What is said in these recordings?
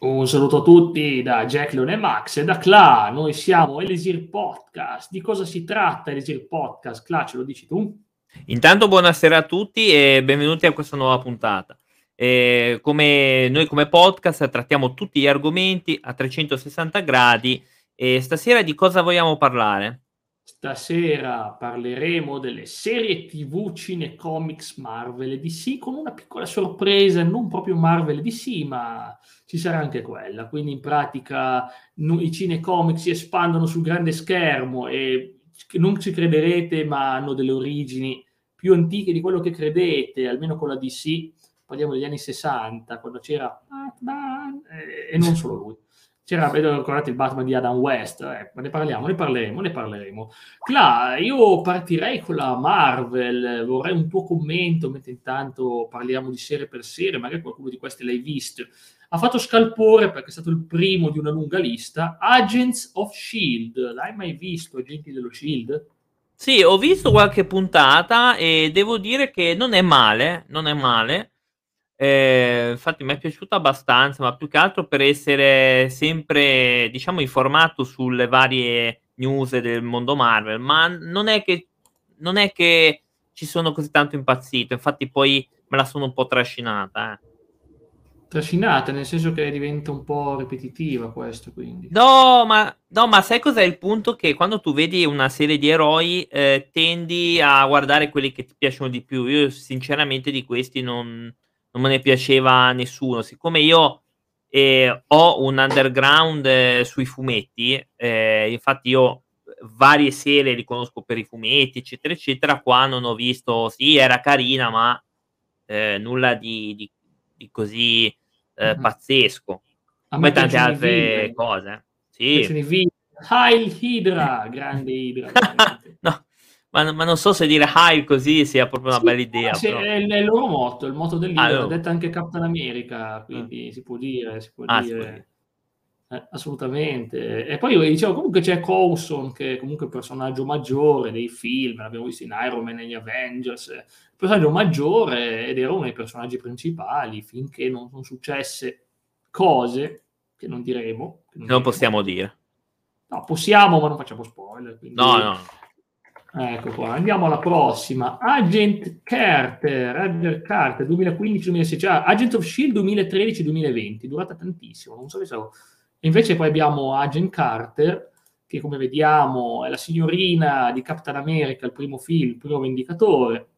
Un saluto a tutti da Jack, e Max e da Cla. Noi siamo Elisir Podcast. Di cosa si tratta Elisir Podcast? Cla, ce lo dici tu? Intanto buonasera a tutti e benvenuti a questa nuova puntata. Eh, come noi come podcast trattiamo tutti gli argomenti a 360 gradi e stasera di cosa vogliamo parlare? Stasera parleremo delle serie TV Cinecomics Marvel e DC con una piccola sorpresa, non proprio Marvel e DC, ma ci sarà anche quella. Quindi in pratica no, i cinecomics si espandono sul grande schermo e non ci crederete, ma hanno delle origini più antiche di quello che credete, almeno con la DC. Parliamo degli anni 60, quando c'era Batman eh, e non solo lui c'era, vedo ricordate il Batman di Adam West, eh, ne parliamo, ne parleremo, ne parleremo. Cla, io partirei con la Marvel, vorrei un tuo commento, mentre intanto parliamo di serie per serie, magari qualcuno di queste l'hai visto. Ha fatto scalpore perché è stato il primo di una lunga lista, Agents of S.H.I.E.L.D., l'hai mai visto, Agenti dello S.H.I.E.L.D.? Sì, ho visto qualche puntata e devo dire che non è male, non è male eh, infatti mi è piaciuta abbastanza, ma più che altro per essere sempre, diciamo, informato sulle varie news del mondo Marvel, ma non è che, non è che ci sono così tanto impazzito, infatti poi me la sono un po' trascinata. Eh. Trascinata, nel senso che diventa un po' ripetitiva questo, quindi. No, ma, no, ma sai cos'è il punto? Che quando tu vedi una serie di eroi eh, tendi a guardare quelli che ti piacciono di più. Io sinceramente di questi non non me ne piaceva nessuno. Siccome io eh, ho un underground eh, sui fumetti, eh, infatti io varie serie li conosco per i fumetti, eccetera, eccetera. Qua non ho visto, sì, era carina, ma eh, nulla di, di, di così mm-hmm. pazzesco. Come tante altre cose. Sì. Heil Hydra, grande Hydra. no, ma, ma, non so se dire High così sia proprio una sì, bella idea. Sì, è, il loro motto, il motto del libro, ah, detto anche Captain America, quindi ah. si può dire, si può ah, dire. Eh, assolutamente. E poi dicevo, comunque c'è Coulson, che è comunque il personaggio maggiore dei film, l'abbiamo visto in Iron Man e negli Avengers, il personaggio maggiore ed era uno dei personaggi principali finché non sono successe cose che non diremo. Che non, non possiamo dire. No, possiamo, ma non facciamo spoiler. Quindi... No, no. Ecco qua, andiamo alla prossima. Agent Carter, Agent Carter 2015-2016, ah, Agent of Shield 2013-2020, durata tantissimo, non so se so. Invece poi abbiamo Agent Carter, che come vediamo è la signorina di Captain America, il primo film, il primo vendicatore.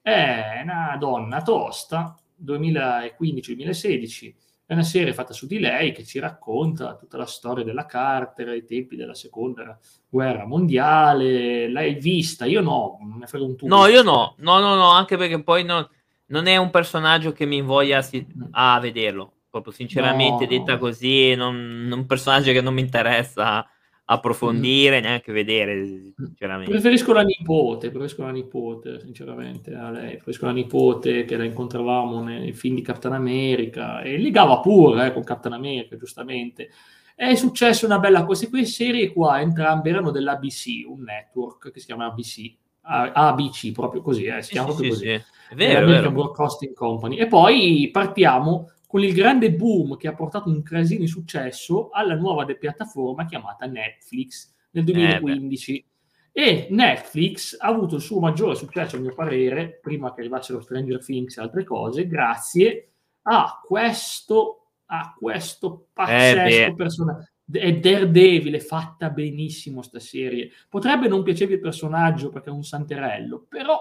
È una donna tosta, 2015-2016, è una serie fatta su di lei che ci racconta tutta la storia della Carter ai tempi della seconda guerra mondiale. L'hai vista? Io no, non ne frega un tubo. No, io no, no, no, no, anche perché poi no, non è un personaggio che mi invoglia mm. a vederlo. Proprio sinceramente, no, detta no. così, non, un personaggio che non mi interessa approfondire, mm. neanche vedere, sinceramente. Preferisco la nipote, preferisco la nipote, sinceramente, a lei. Preferisco la nipote che la incontravamo nei film di Captain America e ligava pure eh, con Captain America, giustamente. È successa una bella cosa, queste serie qua entrambe erano dell'ABC, un network che si chiama ABC, ABC proprio così, eh, si chiama sì, proprio sì, così. Sì. È vero, è vero. Broadcasting Company. E poi partiamo con il grande boom che ha portato un casino di successo alla nuova piattaforma chiamata Netflix nel 2015. Eh e Netflix ha avuto il suo maggiore successo, a mio parere, prima che arrivassero Stranger Things e altre cose, grazie a questo, a questo pazzesco eh personaggio. È Daredevil, è fatta benissimo sta serie. Potrebbe non piacervi il personaggio perché è un santerello, però,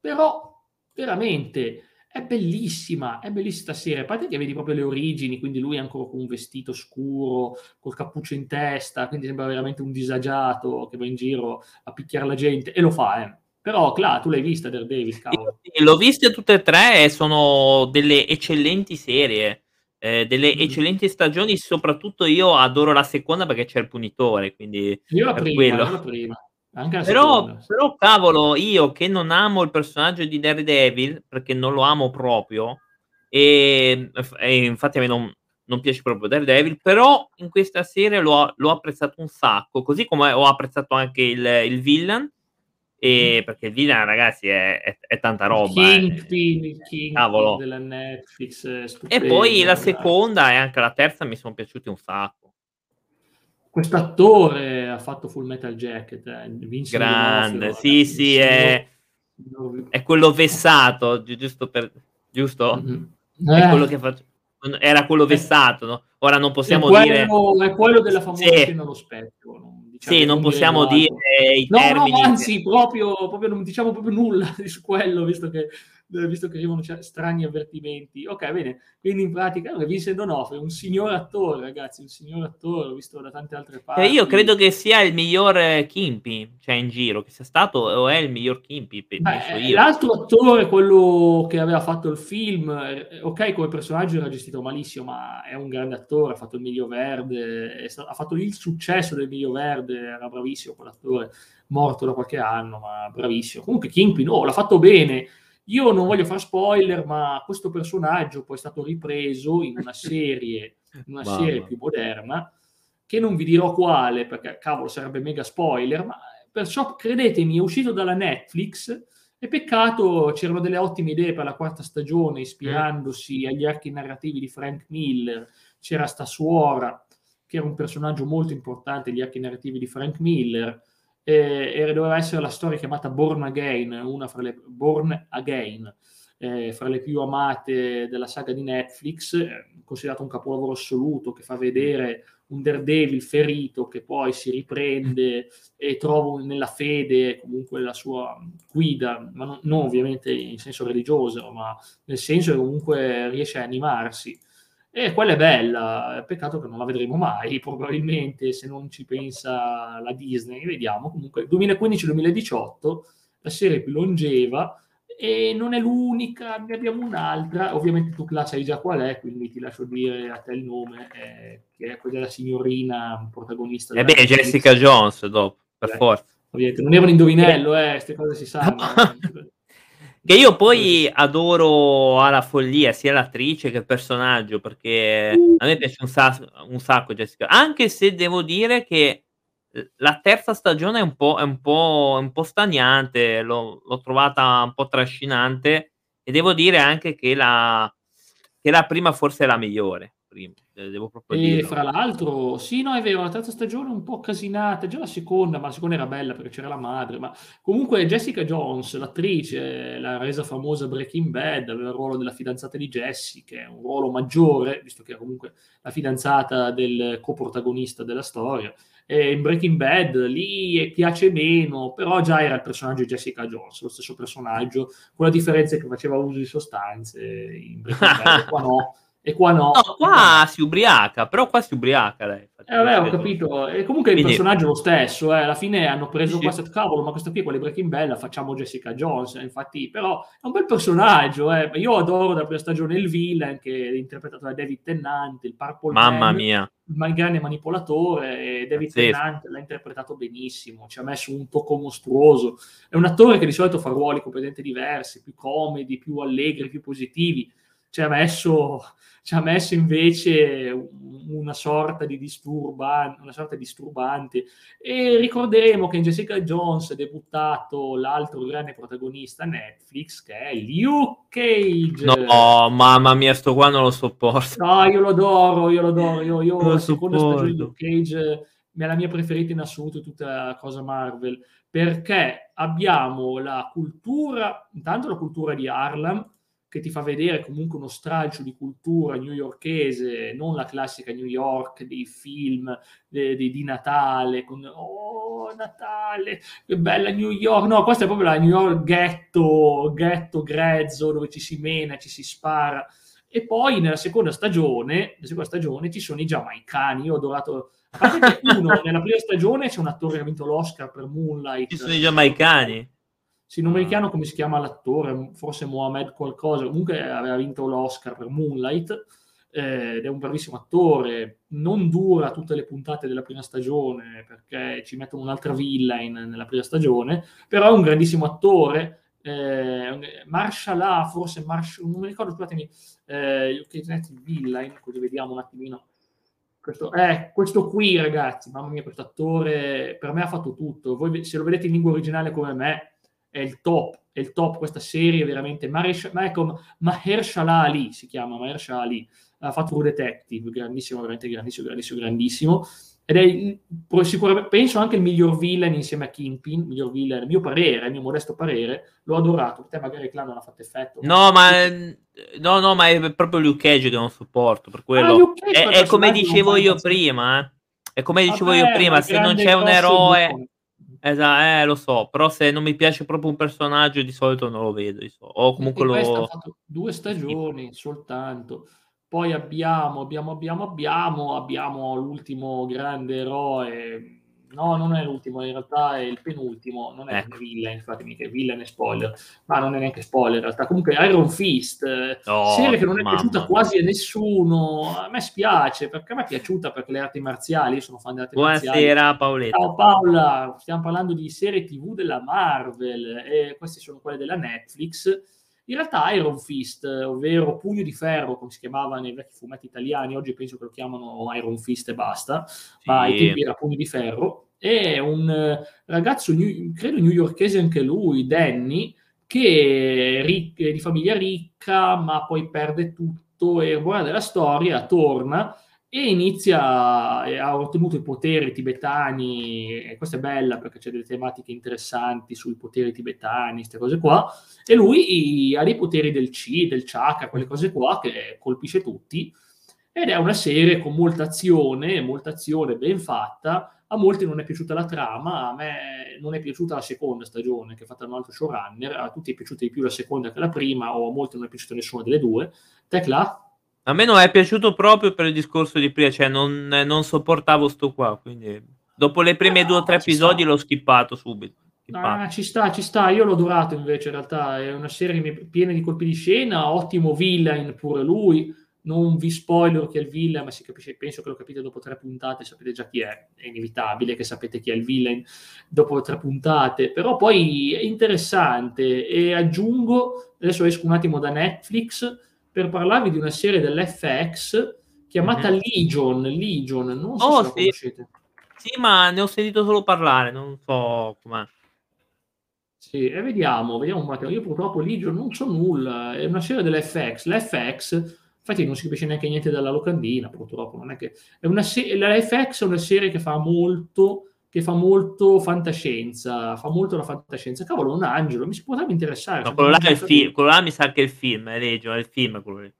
però, veramente è bellissima, è bellissima serie. A parte che vedi proprio le origini, quindi lui è ancora con un vestito scuro, col cappuccio in testa, quindi sembra veramente un disagiato che va in giro a picchiare la gente e lo fa, eh. Però, Cla, tu l'hai vista Daredevil, cavolo. L'ho viste tutte e tre e sono delle eccellenti serie, eh, delle mm. eccellenti stagioni, soprattutto io adoro la seconda perché c'è il punitore, quindi... Io la prima, quello. Io la prima. Però, però, cavolo, io che non amo il personaggio di Daredevil, perché non lo amo proprio, e, e infatti a me non, non, piace proprio Daredevil, però in questa serie l'ho, l'ho, apprezzato un sacco, così come ho apprezzato anche il, il villain, E perché il villain, ragazzi, è, è, è tanta roba. Kingpin, il Kingpin della Netflix. E poi la seconda e anche la terza mi sono piaciuti un sacco. Questo attore ha fatto Full Metal Jacket, eh, Vince Grande, sì, sì, è, è, quello vessato, giusto per... Giusto? Mm-hmm. È quello che faccio era quello vessato, no? Ora non possiamo è quello, dire... È quello della famosa sì. scena allo specchio. Non diciamo, sì, non possiamo dire, dire i no, termini... No, anzi, proprio, proprio non diciamo proprio nulla su quello, visto che visto che arrivano strani avvertimenti. Ok, bene, quindi in pratica Vincent D'Onofrio è un signor attore, ragazzi, un signor attore, l'ho visto da tante altre parti. E io credo che sia il miglior eh, Kimpi, cioè in giro, che sia stato o è il miglior Kimpi, penso io. L'altro attore, quello che aveva fatto il film, eh, ok, come personaggio era gestito malissimo, ma è un grande attore, ha fatto il Miglio Verde, stato, ha fatto il successo del Miglio Verde, era bravissimo quell'attore, morto da qualche anno, ma bravissimo. Comunque Kingpin, oh, l'ha fatto bene, io non voglio fare spoiler, ma questo personaggio poi è stato ripreso in una serie, in una serie più moderna, che non vi dirò quale, perché cavolo sarebbe mega spoiler, ma perciò credetemi, è uscito dalla Netflix e peccato, c'erano delle ottime idee per la quarta stagione, ispirandosi agli archi narrativi di Frank Miller, c'era sta suora, che era un personaggio molto importante, gli archi narrativi di Frank Miller, eh, doveva essere la storia chiamata Born Again, una fra le, Born Again, eh, fra le più amate della saga di Netflix, eh, considerato un capolavoro assoluto che fa vedere un Daredevil ferito che poi si riprende e trova nella fede comunque la sua guida, ma non, non ovviamente in senso religioso, ma nel senso che comunque riesce a animarsi e quella è bella, peccato che non la vedremo mai, probabilmente se non ci pensa la Disney, vediamo. Comunque 2015-2018, la serie più longeva e non è l'unica, ne abbiamo un'altra, ovviamente tu la sai già qual è, quindi ti lascio dire a te il nome, eh, che è quella della signorina protagonista. E eh beh, Jessica Jones dopo, per eh, forza. Ovviamente, non era un indovinello, eh, queste cose si sanno. Che io poi adoro alla follia sia l'attrice che il personaggio, perché a me piace un, sa- un sacco Jessica. Anche se devo dire che la terza stagione è un po', è un po', un po stagnante, l'ho, l'ho, trovata un po' trascinante e devo dire anche che la, che la prima forse è la migliore prima, devo proprio e dirlo. fra l'altro, sì, no, è vero, la terza stagione un po' casinata, già la seconda, ma la seconda era bella perché c'era la madre, ma comunque Jessica Jones, l'attrice, l'ha resa famosa Breaking Bad, aveva il ruolo della fidanzata di Jesse, che è un ruolo maggiore, visto che è comunque la fidanzata del coprotagonista della storia, e in Breaking Bad lì piace meno, però già era il personaggio di Jessica Jones, lo stesso personaggio, con la differenza che faceva uso di sostanze in Breaking Bad, qua no e qua no. No, qua si ubriaca, però qua si ubriaca lei. Eh, vabbè, ho capito. E comunque Quindi... il personaggio è lo stesso, eh. alla fine hanno preso sì. questo cavolo, ma questa qui è quella di Breaking Bella, facciamo Jessica Jones, eh. infatti, però è un bel personaggio, eh. Io adoro dalla prima stagione il villain che è interpretato da David Tennant, il Purple Mamma Man, mia. il grande manipolatore, e David sì. Tennant l'ha interpretato benissimo, ci ha messo un tocco mostruoso. È un attore che di solito fa ruoli completamente diversi, più comedi, più allegri, più positivi. Ci ha messo ci ha messo invece una sorta di disturbante, una sorta di disturbante. E ricorderemo che in Jessica Jones è debuttato l'altro grande protagonista Netflix, che è Luke Cage. No, mamma mia, sto qua non lo sopporto. No, io lo adoro, io lo adoro. Io, io la seconda stagione di Luke Cage è la mia preferita in assoluto tutta la cosa Marvel, perché abbiamo la cultura, intanto la cultura di Harlem, che ti fa vedere comunque uno stralcio di cultura newyorkese, non la classica New York dei film de, de, di Natale, con oh Natale, che bella New York, no, questa è proprio la New York ghetto, ghetto grezzo dove ci si mena, ci si spara. E poi nella seconda stagione, nella seconda stagione ci sono i giamaicani, io ho adorato a parte che uno, nella prima stagione c'è un attore che ha vinto l'Oscar per Moonlight. Ci sono i giamaicani. Sì, non mi ricordo come si chiama l'attore, forse Mohamed qualcosa, comunque aveva vinto l'Oscar per Moonlight eh, ed è un bravissimo attore, non dura tutte le puntate della prima stagione perché ci mettono un'altra villain nella prima stagione, però è un grandissimo attore, eh, Marshall forse Marshall, non mi ricordo, scusatemi, eh, il villain, così vediamo un attimino. Questo, eh, questo qui, ragazzi, mamma mia, questo attore per me ha fatto tutto. Voi se lo vedete in lingua originale come me, è il top, è il top questa serie veramente, Mahershala Ali si chiama, Mahershala Ali, ha fatto True Detective, grandissimo, veramente grandissimo, grandissimo, grandissimo, ed è sicuramente, penso anche il miglior villain insieme a Kingpin, miglior villain, il mio parere, il mio modesto parere, l'ho adorato, te magari il clan non ha fatto effetto. No, ma, no, no, ma è proprio Luke Cage che non sopporto, per quello. Ah, è, è come dicevo io prima, eh. È come dicevo Vabbè, io prima, se non c'è un eroe... Esatto, eh, lo so, però se non mi piace proprio un personaggio di solito non lo vedo, o comunque lo... Ha fatto due stagioni soltanto poi abbiamo, abbiamo, abbiamo, abbiamo, abbiamo l'ultimo grande eroe. No, non è l'ultimo, in realtà è il penultimo, non è ecco. Villain, fatemi che Villain è spoiler, ma non è neanche spoiler in realtà. Comunque Iron Fist, oh, serie che non è piaciuta quasi a nessuno, a me spiace, perché a me è piaciuta perché le arti marziali, io sono fan delle arti Buonasera, marziali. Buonasera Paoletta. Ciao Paola, stiamo parlando di serie tv della Marvel e queste sono quelle della Netflix in realtà Iron Fist, ovvero Pugno di Ferro, come si chiamava nei vecchi fumetti italiani, oggi penso che lo chiamano Iron Fist e basta, sì. ma ai tempi era Pugno di Ferro, è un eh, ragazzo, credo newyorkese anche lui, Danny, che è, ric- è di famiglia ricca, ma poi perde tutto e buona della storia, torna e inizia, ha ottenuto i poteri tibetani, e questa è bella perché c'è delle tematiche interessanti sui poteri tibetani, queste cose qua, e lui ha dei poteri del Chi, del Chakra, quelle cose qua che colpisce tutti, ed è una serie con molta azione, molta azione ben fatta, a molti non è piaciuta la trama, a me non è piaciuta la seconda stagione che è fatta da un altro showrunner, a tutti è piaciuta di più la seconda che la prima, o a molti non è piaciuta nessuna delle due. Tecla? A me non è piaciuto proprio per il discorso di prima, cioè non, non sopportavo sto qua, quindi dopo le prime ah, due o tre episodi sta. l'ho skippato subito. Ah, ci sta, ci sta, io l'ho durato invece in realtà, è una serie piena di colpi di scena, ottimo villain pure lui, non vi spoiler chi è il villain, ma si capisce, penso che lo capite dopo tre puntate, sapete già chi è, è inevitabile che sapete chi è il villain dopo tre puntate, però poi è interessante. E aggiungo, adesso esco un attimo da Netflix, per parlarvi di una serie dell'FX chiamata mm-hmm. Legion. Legion, non so oh, se sì. conoscete. Sì, ma ne ho sentito solo parlare, non so com'è. Sì, e vediamo, vediamo un attimo. Io purtroppo Legion non so nulla, è una serie dell'FX. L'FX, infatti non si capisce neanche niente dalla locandina, purtroppo, non è che... È una se- la FX è una serie che fa molto che fa molto fantascienza, fa molto la fantascienza. Cavolo, un angelo, mi si potrebbe interessare. No, quello là, è il film, quello là mi sa che è il film, è Legio, è il film quello lì.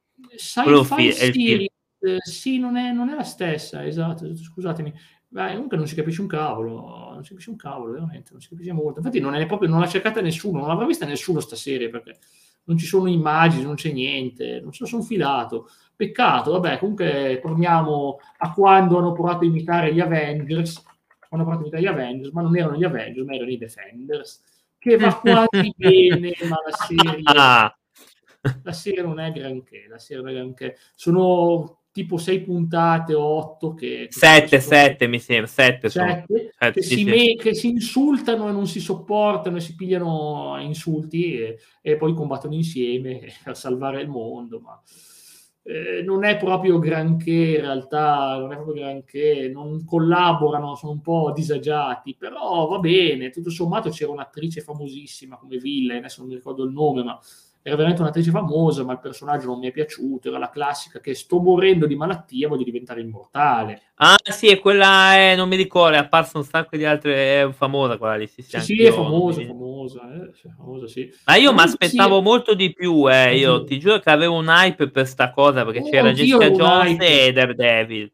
Quello fi- è il film. Eh, sì, non è, non è, la stessa, esatto, scusatemi. Beh, comunque non si capisce un cavolo, non si capisce un cavolo, veramente, non si capisce molto. Infatti non è proprio, non l'ha cercata nessuno, non l'avrà vista nessuno sta serie, perché non ci sono immagini, non c'è niente, non se lo sono filato. Peccato, vabbè, comunque torniamo a quando hanno provato a imitare gli Avengers, hanno partito gli Avengers, ma non erano gli Avengers, ma erano i Defenders, che va quasi bene, ma la serie, la serie non è granché, la serie non è granché. Sono tipo sei puntate o otto che... Sette, sette mi sembra, sette, sette sono. Che, sì, si me- che, si insultano e non si sopportano e si pigliano insulti e, e poi combattono insieme per salvare il mondo, ma eh, non è proprio granché in realtà, non è proprio granché, non collaborano, sono un po' disagiati, però va bene, tutto sommato c'era un'attrice famosissima come Villa, adesso non mi ricordo il nome, ma era veramente un'attrice famosa, ma il personaggio non mi è piaciuto, era la classica che sto morendo di malattia, voglio diventare immortale. Ah sì, è quella, è, non mi ricordo, è apparsa un sacco di altre, è famosa quella lì. Sì, sì, sì, è famosa, famosa, eh, famosa sì. Ma io mi aspettavo sì. molto di più, eh, io ti giuro che avevo un hype per sta cosa, perché oh, c'era Jessica Jones e Daredevil.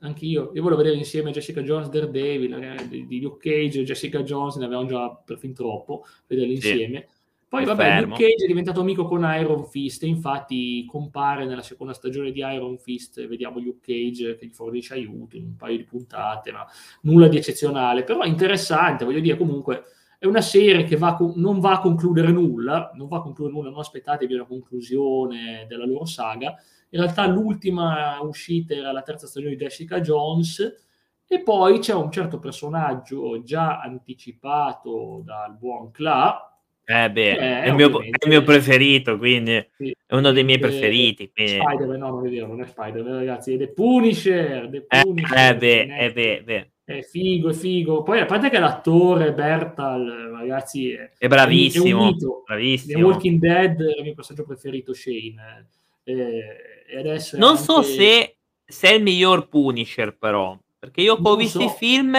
Anch'io, io volevo vedere insieme Jessica Jones, Daredevil, eh, di, di Luke Cage e Jessica Jones, ne avevamo già per fin troppo, vederli insieme. Poi vabbè, Luke Cage è diventato amico con Iron Fist e infatti compare nella seconda stagione di Iron Fist vediamo Luke Cage che gli fornisce aiuto in un paio di puntate, ma nulla di eccezionale, però è interessante, voglio dire comunque è una serie che va con, non va a concludere nulla, non va a concludere nulla, non aspettatevi una conclusione della loro saga, in realtà l'ultima uscita era la terza stagione di Jessica Jones e poi c'è un certo personaggio già anticipato dal buon Cla, eh beh, eh, è, il mio, è, il mio, preferito, quindi sì. è uno dei miei preferiti. Quindi... Spider-Man, no, non è vero, non è Spider-Man, ragazzi, è The Punisher. The Punisher eh, eh beh, eh beh, beh. È figo, è figo. Poi a parte che l'attore Bertal, ragazzi, è, è bravissimo. È un mito. bravissimo. The Walking Dead è il mio personaggio preferito, Shane. Eh, adesso non anche... so se, se, è il miglior Punisher, però. Perché io ho visto so. i film,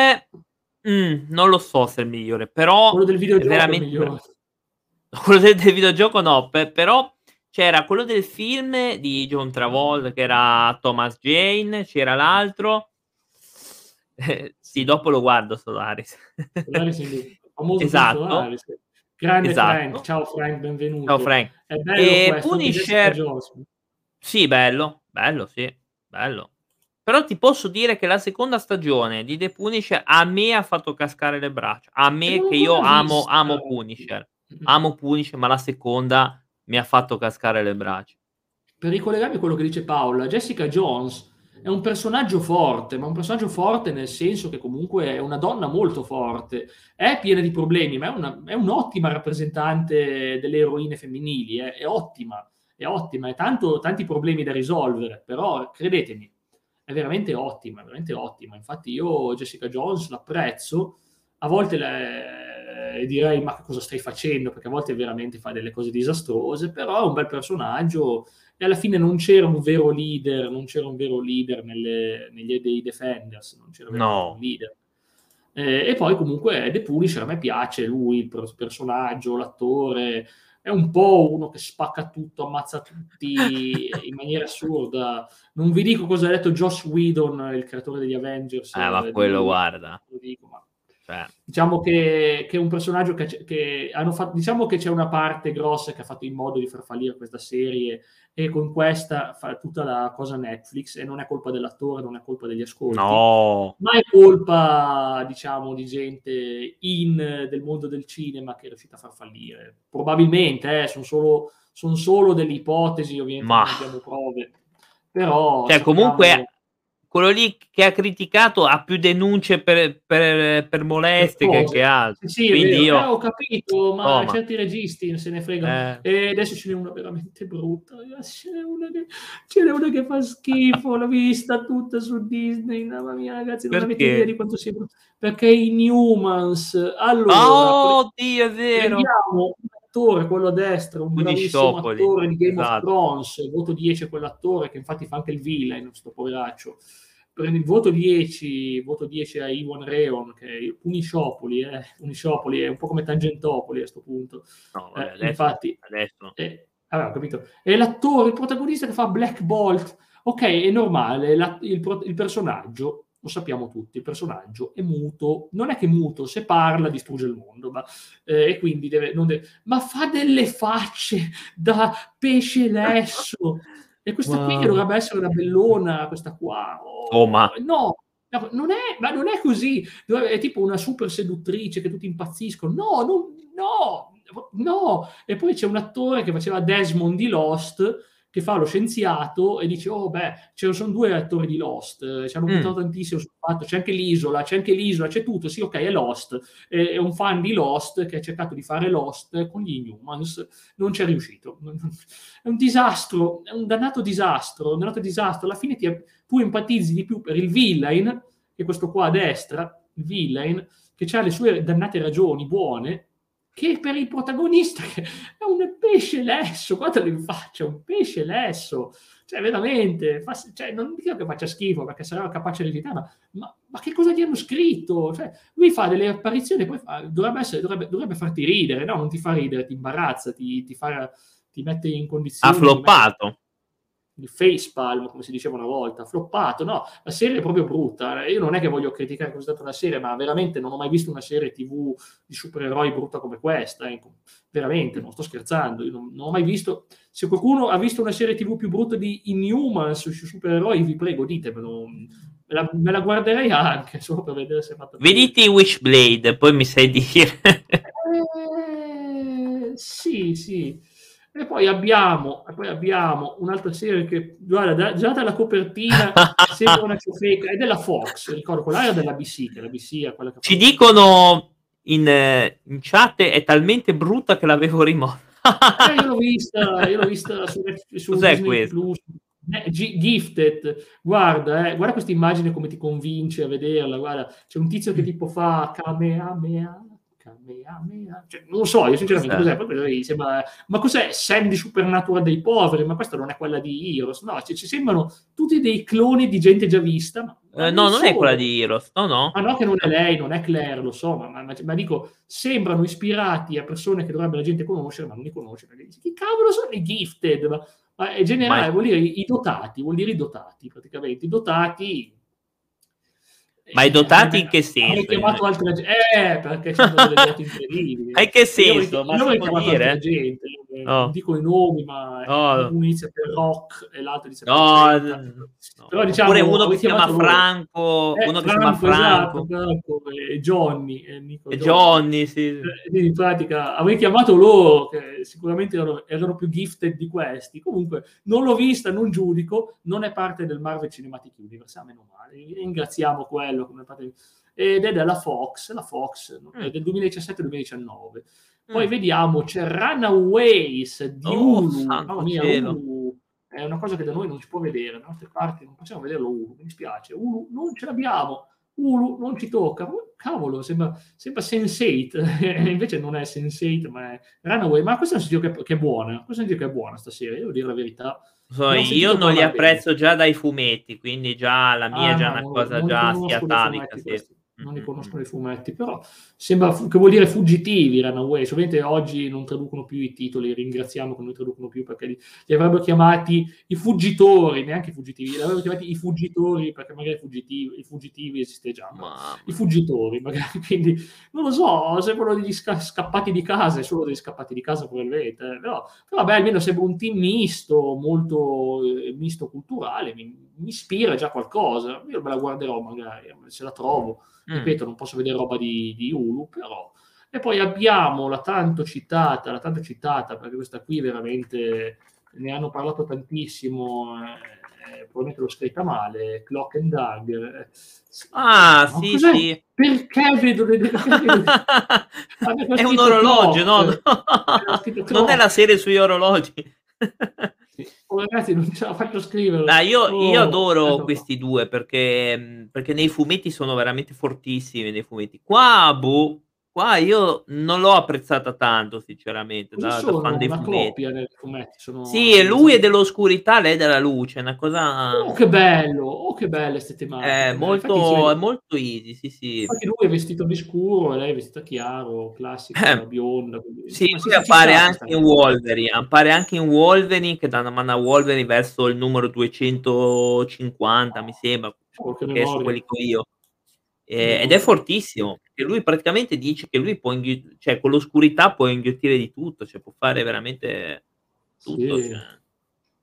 mm, non lo so se è il migliore, però... Quello del videogioco veramente... Quello del, del videogioco no, per, però c'era quello del film di John Travolta che era Thomas Jane, c'era l'altro eh, sì, dopo lo guardo Solaris. Solaris esatto. Solaris. Grande esatto. Frank, ciao Frank, benvenuto. Ciao Frank. È bello e Punisher... Sì, bello, bello, sì, bello. Però ti posso dire che la seconda stagione di The Punisher a me ha fatto cascare le braccia. A me che io amo, amo Punisher. Amo Punisher, ma la seconda mi ha fatto cascare le braccia. Per ricollegarmi a quello che dice Paola, Jessica Jones è un personaggio forte, ma un personaggio forte nel senso che comunque è una donna molto forte, è piena di problemi, ma è, una, è un'ottima rappresentante delle eroine femminili, è, è ottima, è ottima, ha tanti problemi da risolvere, però credetemi, è veramente ottima, veramente ottima. Infatti io Jessica Jones l'apprezzo, a volte le, direi ma cosa stai facendo, perché a volte veramente fa delle cose disastrose, però è un bel personaggio e alla fine non c'era un vero leader, non c'era un vero leader nelle, negli dei Defenders, non c'era no. un leader. Eh, e poi comunque The Punisher, a me piace lui, il personaggio, l'attore, è un po' uno che spacca tutto, ammazza tutti in maniera assurda. Non vi dico cosa ha detto Josh Whedon, il creatore degli Avengers. Eh, ma quello di, guarda. Lo dico, ma cioè. Diciamo che, che, è un personaggio che, che, hanno fatto, diciamo che c'è una parte grossa che ha fatto in modo di far fallire questa serie e con questa fa tutta la cosa Netflix e non è colpa dell'attore, non è colpa degli ascolti, no. ma è colpa, diciamo, di gente in del mondo del cinema che è riuscita a far fallire. Probabilmente, eh, sono solo, son solo delle ipotesi, ovviamente ma... non abbiamo prove. Però, cioè, sappiamo... comunque quello lì che ha criticato ha più denunce per, per, per molestie che, che, altro. Sì, Quindi io... eh, ho capito, ma oh, certi registi non se ne fregano. Eh. E adesso ce n'è una veramente brutta. Ce n'è una che, ce n'è una che fa schifo. L'ho vista tutta su Disney. Mamma mia, ragazzi, non avete idea di quanto sia brutta. Perché i Newmans. Allora, oh, Dio, è vero. Vediamo attore, quello a destra, un bravissimo attore di Game esatto. of Thrones, voto 10 a quell'attore che infatti fa anche il villain, questo poveraccio. Il voto 10, voto 10 a Iwan Reon, che è Unisciopoli, eh? Unisciopoli è un po' come Tangentopoli a questo punto. No, vabbè, eh, adesso, infatti, adesso. Eh, allora, capito. È l'attore, il protagonista che fa Black Bolt. Ok, è normale, la, il, il personaggio lo sappiamo tutti, il personaggio è muto, non è che muto, se parla distrugge il mondo, ma, eh, e quindi deve, deve, ma fa delle facce da pesce lesso. E questa wow. qui che dovrebbe essere una bellona, questa qua. Oh, oh ma... No, non è, ma non è così. È tipo una super seduttrice che tutti impazziscono. No, non, no, no. E poi c'è un attore che faceva Desmond di Lost che fa lo scienziato e dice, oh beh, ci sono due attori di Lost, eh, ci hanno puntato mm. tantissimo sul fatto, c'è anche l'isola, c'è anche l'isola, c'è tutto, sì ok, è Lost, è, è un fan di Lost che ha cercato di fare Lost con gli Inhumans, non ci è riuscito, è un disastro, è un dannato disastro, un dannato disastro, alla fine ti, tu empatizzi di più per il villain, che è questo qua a destra, il villain, che ha le sue dannate ragioni buone, che per il protagonista è un pesce lesso, guardalo in faccia, un pesce lesso, cioè veramente, fa, cioè, non dico che faccia schifo perché sarà capace di recitare, ma, ma, ma, che cosa gli hanno scritto? Cioè, lui fa delle apparizioni, poi fa, dovrebbe, essere, dovrebbe, dovrebbe, farti ridere, no? Non ti fa ridere, ti imbarazza, ti, ti, fa, ti mette in condizioni... Ha floppato il facepalm, come si diceva una volta, floppato. No, la serie è proprio brutta. Io non è che voglio criticare così tanto la serie, ma veramente non ho mai visto una serie TV di supereroi brutta come questa. Ecco. Veramente, non sto scherzando. Io non, non, ho mai visto. Se qualcuno ha visto una serie TV più brutta di Inhumans sui supereroi, vi prego, ditemelo. Me la, me la guarderei anche solo per vedere se è fatta. Vediti Wishblade, poi mi sai dire. eh, sì, sì. E poi abbiamo, poi abbiamo un'altra serie che, guarda, già dalla copertina sembra una ciofeca, è della Fox, ricordo, quella era della BC, che la BC è quella che... Ci dicono in, eh, in, chat, è talmente brutta che l'avevo rimossa. eh, io l'ho vista, io l'ho vista su, su Cos'è questo? Plus. Eh, gifted, guarda, eh, guarda questa immagine come ti convince a vederla. Guarda, c'è un tizio che tipo fa Kamehameha. Kamehameha. Cioè, non lo so, io sinceramente cos'è? Poi, sembra, ma cos'è Sandy Supernatural dei poveri? Ma questa non è quella di Heroes, no? Cioè, ci sembrano tutti dei cloni di gente già vista. Ma, eh, no, non solo. è quella di Heroes, no, no. Ma no, che non è lei, non è Claire, lo so, ma, ma, ma, dico, sembrano ispirati a persone che dovrebbe la gente conoscere, ma non li conosce. Chi cavolo sono i gifted? Ma, ma è generale, ma... vuol dire i dotati, vuol dire i dotati praticamente. I dotati ma i dotati in che senso? chiamato altra gente, eh, perché sono delle doti incredibili. In che senso? Io, ma io chiamato altra gente, eh, no. non dico i nomi, ma no. uno inizia per Rock e l'altro per no, no. Però diciamo, Oppure uno che si chiama Franco, eh, uno che si chiama Franco. Esatto, Franco e Johnny. E, Nico e Johnny, sì. Eh, in pratica avrei chiamato loro, che sicuramente erano, erano, più gifted di questi. Comunque non l'ho vista, non giudico, non è parte del Marvel Cinematic Universe, a meno male. Ringraziamo quello bello come parte ed è della Fox, la Fox mm. è del 2017-2019. Poi mm. vediamo c'è Runaways di oh, Hulu. Mamma mia, Hulu è una cosa che da noi non si può vedere, da altre parti non possiamo vederlo Hulu, mi dispiace. Hulu non ce l'abbiamo. Hulu non ci tocca. Cavolo, sembra, sembra Sense8, invece non è Sense8, ma è Runaway. Ma questo è un sentito che, che, è buona, questo è un sentito che è buona stasera, devo dire la verità. So, io non li apprezzo bene. già dai fumetti, quindi già la mia ah, è già no, una cosa già sia atavica. Sì non ne conoscono i fumetti, però sembra che vuol dire fuggitivi Runaway. Ovviamente oggi non traducono più i titoli, ringraziamo che non li traducono più perché li, li avrebbero chiamati i fuggitori, neanche i fuggitivi, li avrebbero chiamati i fuggitori perché magari i fuggitivi, i fuggitivi esiste già, ma i fuggitori magari, quindi non lo so, sembrano degli sca- scappati di casa, è solo degli scappati di casa probabilmente, eh. però, però vabbè, almeno sembra un team misto, molto eh, misto culturale, mi, mi ispira già qualcosa, io me la guarderò magari, se la trovo. Mm. Ripeto, non posso vedere roba di, di Hulu, però... E poi abbiamo la tanto citata, la tanto citata, perché questa qui veramente ne hanno parlato tantissimo, eh, probabilmente l'ho scritta male, Clock and Dagger. Ah, sì, sì. Perché vedo le... è un orologio, no? no. non è la serie sugli orologi. Oh, ragazzi, non ce la faccio scrivere. Ah, io, oh, io, adoro questi due perché, perché, nei fumetti sono veramente fortissimi. Nei fumetti, qua, boh, Qua io non l'ho apprezzata tanto, sinceramente, da, da fan dei fumetti. fumetti sono... Sì, lui è dell'oscurità, lei è della luce, è una cosa... Oh, che bello! Oh, che belle queste tematiche! È molto, è molto easy, sì, sì. Infatti lui è vestito di scuro e lei è vestita chiaro, classica, eh, bionda. Quindi... Sì, lui appare anche in Wolverine, appare anche in Wolverine, che danno mano a Wolverine verso il numero 250, oh, mi sembra, che è quelli che io. Eh, ed è fortissimo, perché lui praticamente dice che lui può, inghi- cioè con l'oscurità può inghiottire di tutto, cioè può fare veramente tutto. Sì. Cioè.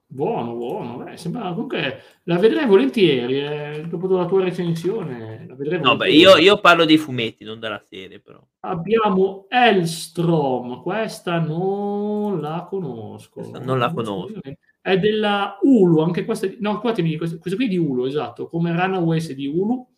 Buono, buono, Beh, sembra comunque la vedrei volentieri, eh, dopo la tua recensione. La vedrei no, beh, io, io, parlo dei fumetti, non della serie, però. Abbiamo Elstrom, questa non la conosco. Questa non la conosco. È della Ulu, anche questa, no, qua ti dico, questa, questa qui è di Ulu, esatto, come Runaways è di Ulu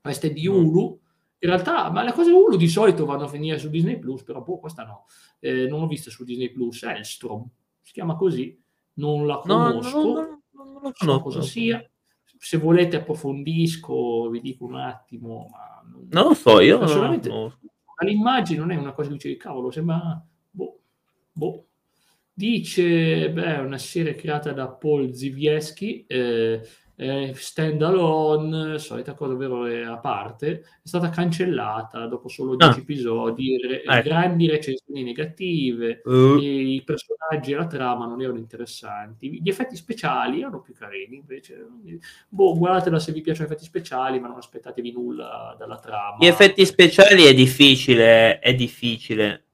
queste di Hulu. In realtà, ma le cose Hulu di solito vanno a finire su Disney Plus, però boh, questa no. Eh, non l'ho vista su Disney Plus, Elstrom, si chiama così, non la conosco, no, no, no, non, non so cosa sia. Se volete approfondisco, vi dico un attimo, ma non, non lo so, io solamente all'immagine non è una cosa che dice cavolo, sembra boh, boh. Dice, beh, è una serie creata da Paul Zivieski, eh, eh, stand alone, solita cosa ovvero a parte, è stata cancellata dopo solo 10 ah. episodi, re- eh. grandi recensioni negative, uh. i personaggi e la trama non erano interessanti, gli effetti speciali erano più carini, invece, boh, guardatela se vi piacciono gli effetti speciali, ma non aspettatevi nulla dalla trama. Gli effetti speciali è difficile, è difficile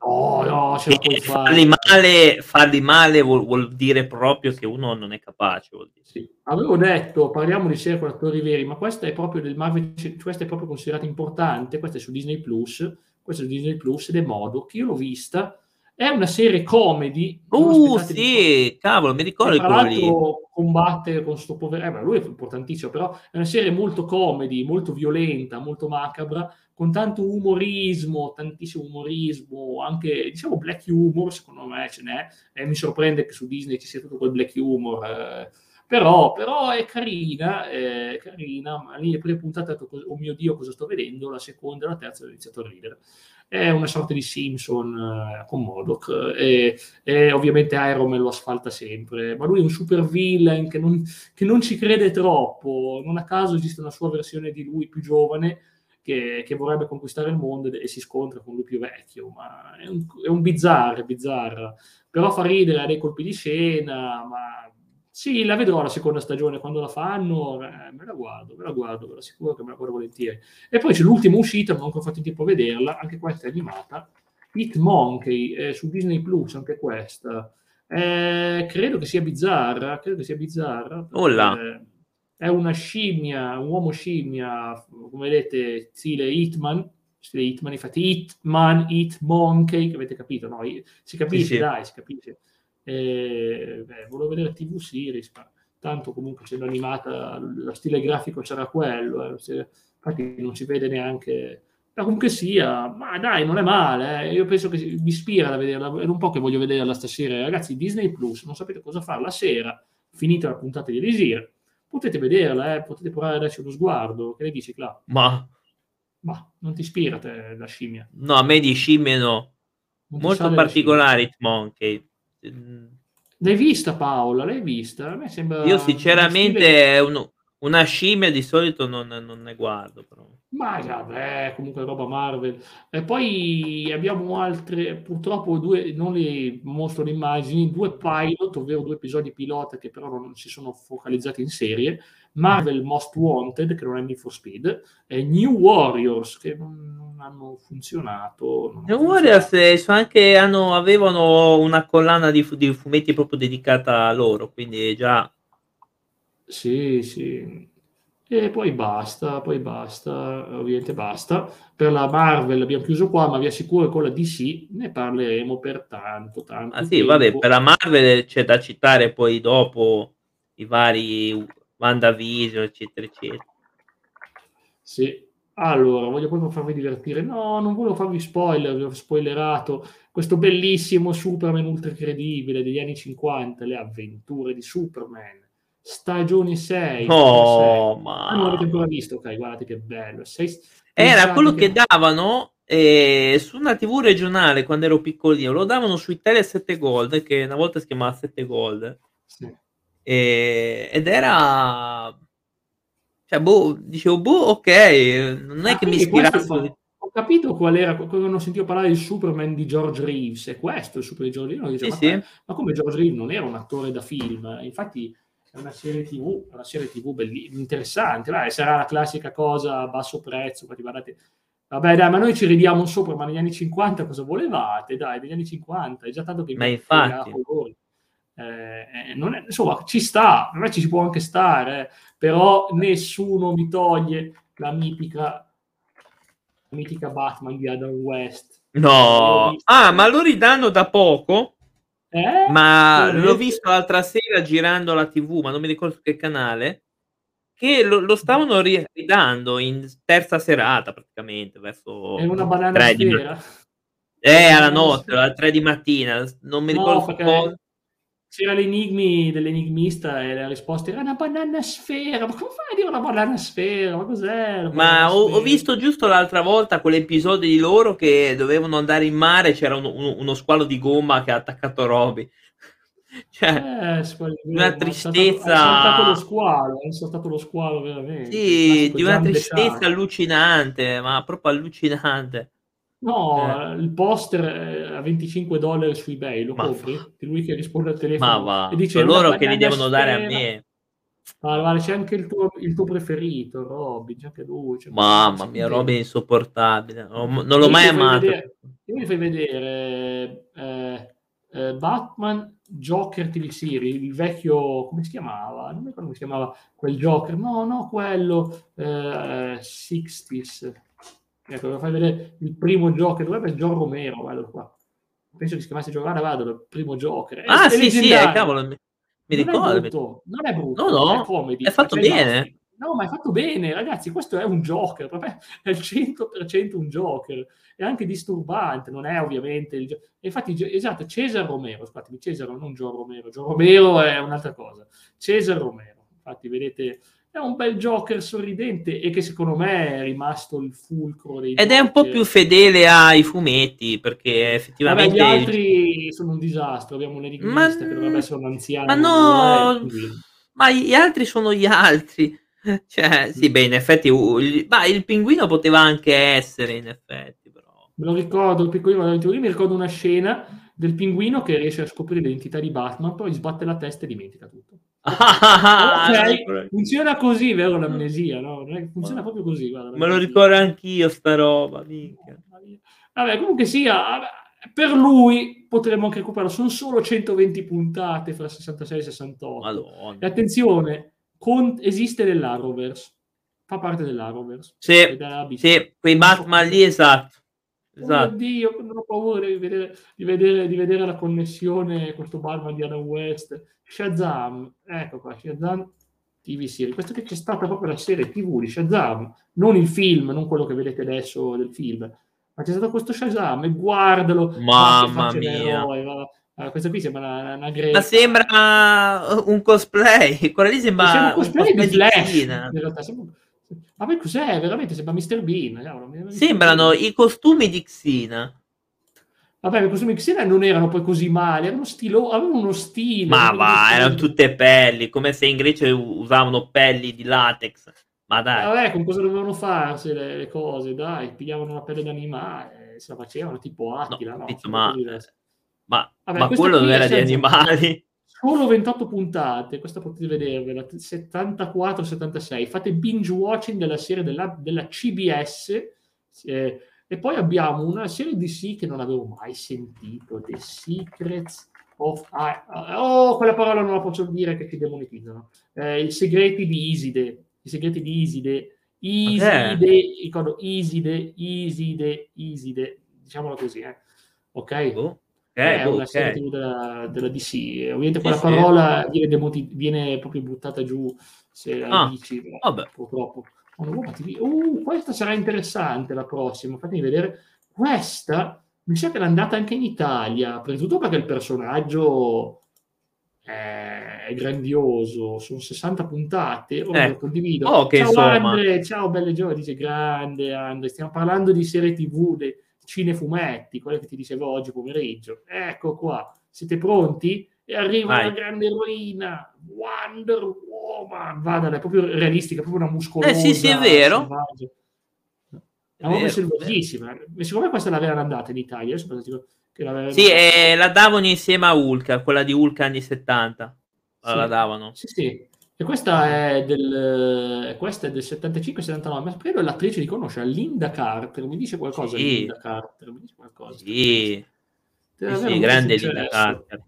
No, no, ce la puoi farli male, farli male vuol, vuol, dire proprio che uno non è capace. Sì. Avevo detto, parliamo di serie con attori veri, ma questa è proprio del Marvel, questa è proprio considerata importante, questa è su Disney Plus, questa è su Disney Plus ed è modo che io l'ho vista È una serie comedy. Uh, sì, cavolo, mi ricordo tra l'altro combatte con questo povero... Eh, beh, lui è importantissimo, però è una serie molto comedy, molto violenta, molto macabra, con tanto umorismo, tantissimo umorismo, anche, diciamo, black humor, secondo me ce n'è. E mi sorprende che su Disney ci sia tutto quel black humor... Eh, però, però, è carina, è carina, ma lì le prime puntate oh mio Dio, cosa sto vedendo? La seconda e la terza ho iniziato a ridere è una sorta di Simpson eh, con Modoc e, e, ovviamente Iron Man lo asfalta sempre, ma lui è un super villain che non, che non, ci crede troppo, non a caso esiste una sua versione di lui più giovane che, che vorrebbe conquistare il mondo e, e, si scontra con lui più vecchio, ma è un, è un bizzarro, bizzarra, però fa ridere, ha dei colpi di scena, ma sì, la vedrò la seconda stagione quando la fanno, eh, me la guardo, me la guardo, ve lo assicuro che me la guardo volentieri. E poi c'è l'ultima uscita, non ho ancora fatto in tempo a vederla, anche questa è animata, Hit Monkey, eh, su Disney Plus, anche questa. Eh, credo che sia bizzarra, credo che sia bizzarra. È una scimmia, un uomo scimmia, come vedete, stile Hitman, stile Hitman, infatti Hitman, Hit Monkey, che avete capito, no? Si capisce, sì, sì. dai, si capisce e, beh, volevo vedere TV Series, ma tanto comunque essendo animata, lo stile grafico c'era quello, eh, infatti non si vede neanche... Ma comunque sia, ma dai, non è male, eh. io penso che mi ispira da vederla, è un po' che voglio vederla stasera. Ragazzi, Disney Plus, non sapete cosa fare, la sera, finita la puntata di Elisir, potete vederla, eh, potete provare a darci uno sguardo, che ne dici, Cla? Ma... Ma non ti ispira te la scimmia? No, a me di scimmie no. Molto particolare Monkey. L'hai vista Paola? L'hai vista? A me sembra... Io sinceramente stile... un, una scimmia di solito non, non ne guardo. Però. Ma vabbè, comunque roba Marvel. E poi abbiamo altre, purtroppo due, non li mostro le immagini, due pilot, ovvero due episodi pilota che però non si sono focalizzati in serie. Marvel Most Wanted, che non è Need for Speed, e New Warriors, che non, non hanno funzionato. New Warriors eh, anche, hanno, avevano una collana di, di fumetti proprio dedicata a loro, quindi già... Sì, sì. E poi basta, poi basta, ovviamente basta. Per la Marvel abbiamo chiuso qua, ma vi assicuro che con la DC ne parleremo per tanto, tanto Ah sì, tempo. vabbè, per la Marvel c'è da citare poi dopo i vari WandaVision, eccetera, eccetera. Sì, allora, voglio proprio farvi divertire. No, non volevo farvi spoiler, vi ho spoilerato questo bellissimo Superman ultra credibile degli anni 50, le avventure di Superman stagione 6. Oh, ma... Non l'avete ancora visto? Ok, guardate che bello. Sei... Era quello che, che davano eh, su una TV regionale quando ero piccolino. Lo davano su Italia 7 Gold, che una volta si chiamava 7 Gold. Sì. E, ed era... Cioè, boh, dicevo, boh, ok, non è ah, che mi ispirasse ho capito qual era, quando ho sentito parlare di Superman di George Reeves, è questo il Superman di George Reeves, sì, ma, sì. ma, come George Reeves non era un attore da film, infatti è una serie tv, una serie tv bellissima, interessante, vai, sarà la classica cosa a basso prezzo, guardate, vabbè dai, ma noi ci ridiamo sopra, ma negli anni 50 cosa volevate? Dai, negli anni 50, è già tanto che... Ma infatti... Eh, è, insomma, ci sta, a me ci si può anche stare, però nessuno mi toglie la mitica, la mitica Batman di Adam West. No, ah, ma lo ridanno da poco? Eh? Ma l'ho visto l'altra sera girando la TV, ma non mi ricordo che canale, che lo, lo stavano ridando in terza serata praticamente, verso È una banana sfera? Eh, alla notte, alle 3 di mattina, non mi ricordo no, cosa c'era l'enigmi dell'enigmista e la risposta era una banana sfera. Ma come fai a dire una banana sfera? Ma cos'è? Ma ho, ho, visto giusto l'altra volta quell'episodio di loro che dovevano andare in mare. C'era uno, uno, uno squalo di gomma che ha attaccato Roby. Cioè, eh, una tristezza. È saltato lo squalo, è saltato lo squalo veramente. Sì, di una tristezza allucinante, ma proprio allucinante. No, eh. il poster a 25 dollari su eBay, lo ma compri? Fa... Lui che risponde al telefono ma va, e dice loro che li devono sfera. dare a me. Ma c'è anche il tuo, il tuo preferito, Robby, c'è anche lui. C'è Mamma mia, Robby è insopportabile. Non, non l'ho mai amato. Vedere, mi fai vedere eh, eh, Batman Joker TV series, il vecchio, come si chiamava? Non mi ricordo come si chiamava quel Joker. No, no, quello eh, 60s Ecco, lo fai vedere il primo gioco, dovrebbe essere John Romero, quello qua. penso che si chiamasse Giovanna Vado, il primo Joker. Ah, è sì, sì, eh, cavolo, mi, mi non ricordo. È brutto, non è brutto, no, no, è comedy. È fatto bene. No, ma è fatto bene, ragazzi, questo è un Joker, proprio è il 100% un Joker, è anche disturbante, non è ovviamente il Infatti, esatto, Cesar Romero, scusatemi, Cesar, non Gio Romero, Gio Romero è un'altra cosa, Cesar Romero, infatti vedete, è un bel Joker sorridente e che secondo me è rimasto il fulcro dei Ed è un po' più fedele ai fumetti, perché effettivamente... Vabbè, gli altri sono un disastro, abbiamo un enigmista Ma- che dovrebbe essere un anziano. Ma è, no, ma gli altri sono gli altri. Cioè, sì, beh, in effetti, uh, il, ma il pinguino poteva anche essere, in effetti, però. Me lo ricordo, il piccolino mi ricordo una scena del pinguino che riesce a scoprire l'identità di Batman, poi sbatte la testa e dimentica tutto. Ah, Ok, funziona così, vero l'amnesia, no? Funziona proprio così, guarda. Me lo ricordo anch'io sta roba, minchia. Vabbè, comunque sia, per lui potremmo anche recuperare, sono solo 120 puntate fra 66 e 68. Madonna. E attenzione, con- esiste nell'Arrowverse, fa parte dell'Arrowverse. Sì, sì, quei Batman lì, esatto. Oh Esatto. Dio, non ho paura di vedere, di vedere, di vedere la connessione, questo Batman di Adam West. Shazam, ecco qua, Shazam TV series. Questo che c'è stata proprio la serie TV di Shazam, non il film, non quello che vedete adesso del film, ma c'è stato questo Shazam e guardalo. Mamma mia. l'eroe, va. Allora, questa qui sembra una, una greca. Ma sembra un cosplay. Quella lì sembra, Sembra un cosplay di Flash, Xena. in realtà. Sembra... Ma poi cos'è? Veramente sembra Mr. Bean. cavolo, Sembrano i costumi di Xena. Vabbè, i costumi Xena non erano poi così male, erano stilo, avevano uno stile. Ma va, erano tutte pelli, come se in Grecia usavano pelli di latex. Ma dai, Vabbè, con cosa dovevano farsi le, le cose? Dai, pigliavano una pelle d'animale, se la facevano tipo Attila, no? capito, Sono ma, ma, Vabbè, ma quello non era di animali. Solo 28 puntate, questa potete vedervela, 74-76. Fate binge watching della serie della, della CBS. eh, e poi abbiamo una serie DC che non avevo mai sentito, The Secrets of... ah, oh, quella parola non la posso dire che ci demonetizzano. Eh, I segreti di Iside. I segreti di Iside. Iside, ricordo Iside, Iside, Iside, diciamolo così, eh. ok? Boh, è ok, boh, una serie della, della DC. Ovviamente Sì, quella sì. parola viene, demoti- viene proprio buttata giù se la Ah, dici, vabbè. purtroppo. TV. Uh, questa sarà interessante la prossima. Fatemi vedere. Questa mi sa che è andata anche in Italia, prima di tutto perché il personaggio è, è grandioso. Sono 60 puntate. Ora Eh, lo condivido. oh, che ciao insomma. Andre, ciao belle giovani. Dice grande Andre. Stiamo parlando di serie TV, dei cinefumetti, quelle che ti dicevo oggi pomeriggio. Ecco qua. Siete pronti? E arriva Vai. la grande eroina, Wonder Woman. Vada, è proprio realistica, proprio una muscolosa. Eh, sì, sì, è vero. selvaggia. È vero, proprio selvagissima. Secondo me questa l'avevano andata in Italia. L'avevano- Sì, e la davano insieme a Hulk, quella di Hulk anni 70. Sì. La davano. Sì, sì. E questa è del, questa è del 75-79, ma credo l'attrice li conosce, Linda Carter. Mi dice qualcosa Sì. Linda Carter? Mi dice qualcosa. Sì, sì, grande. Linda Carter.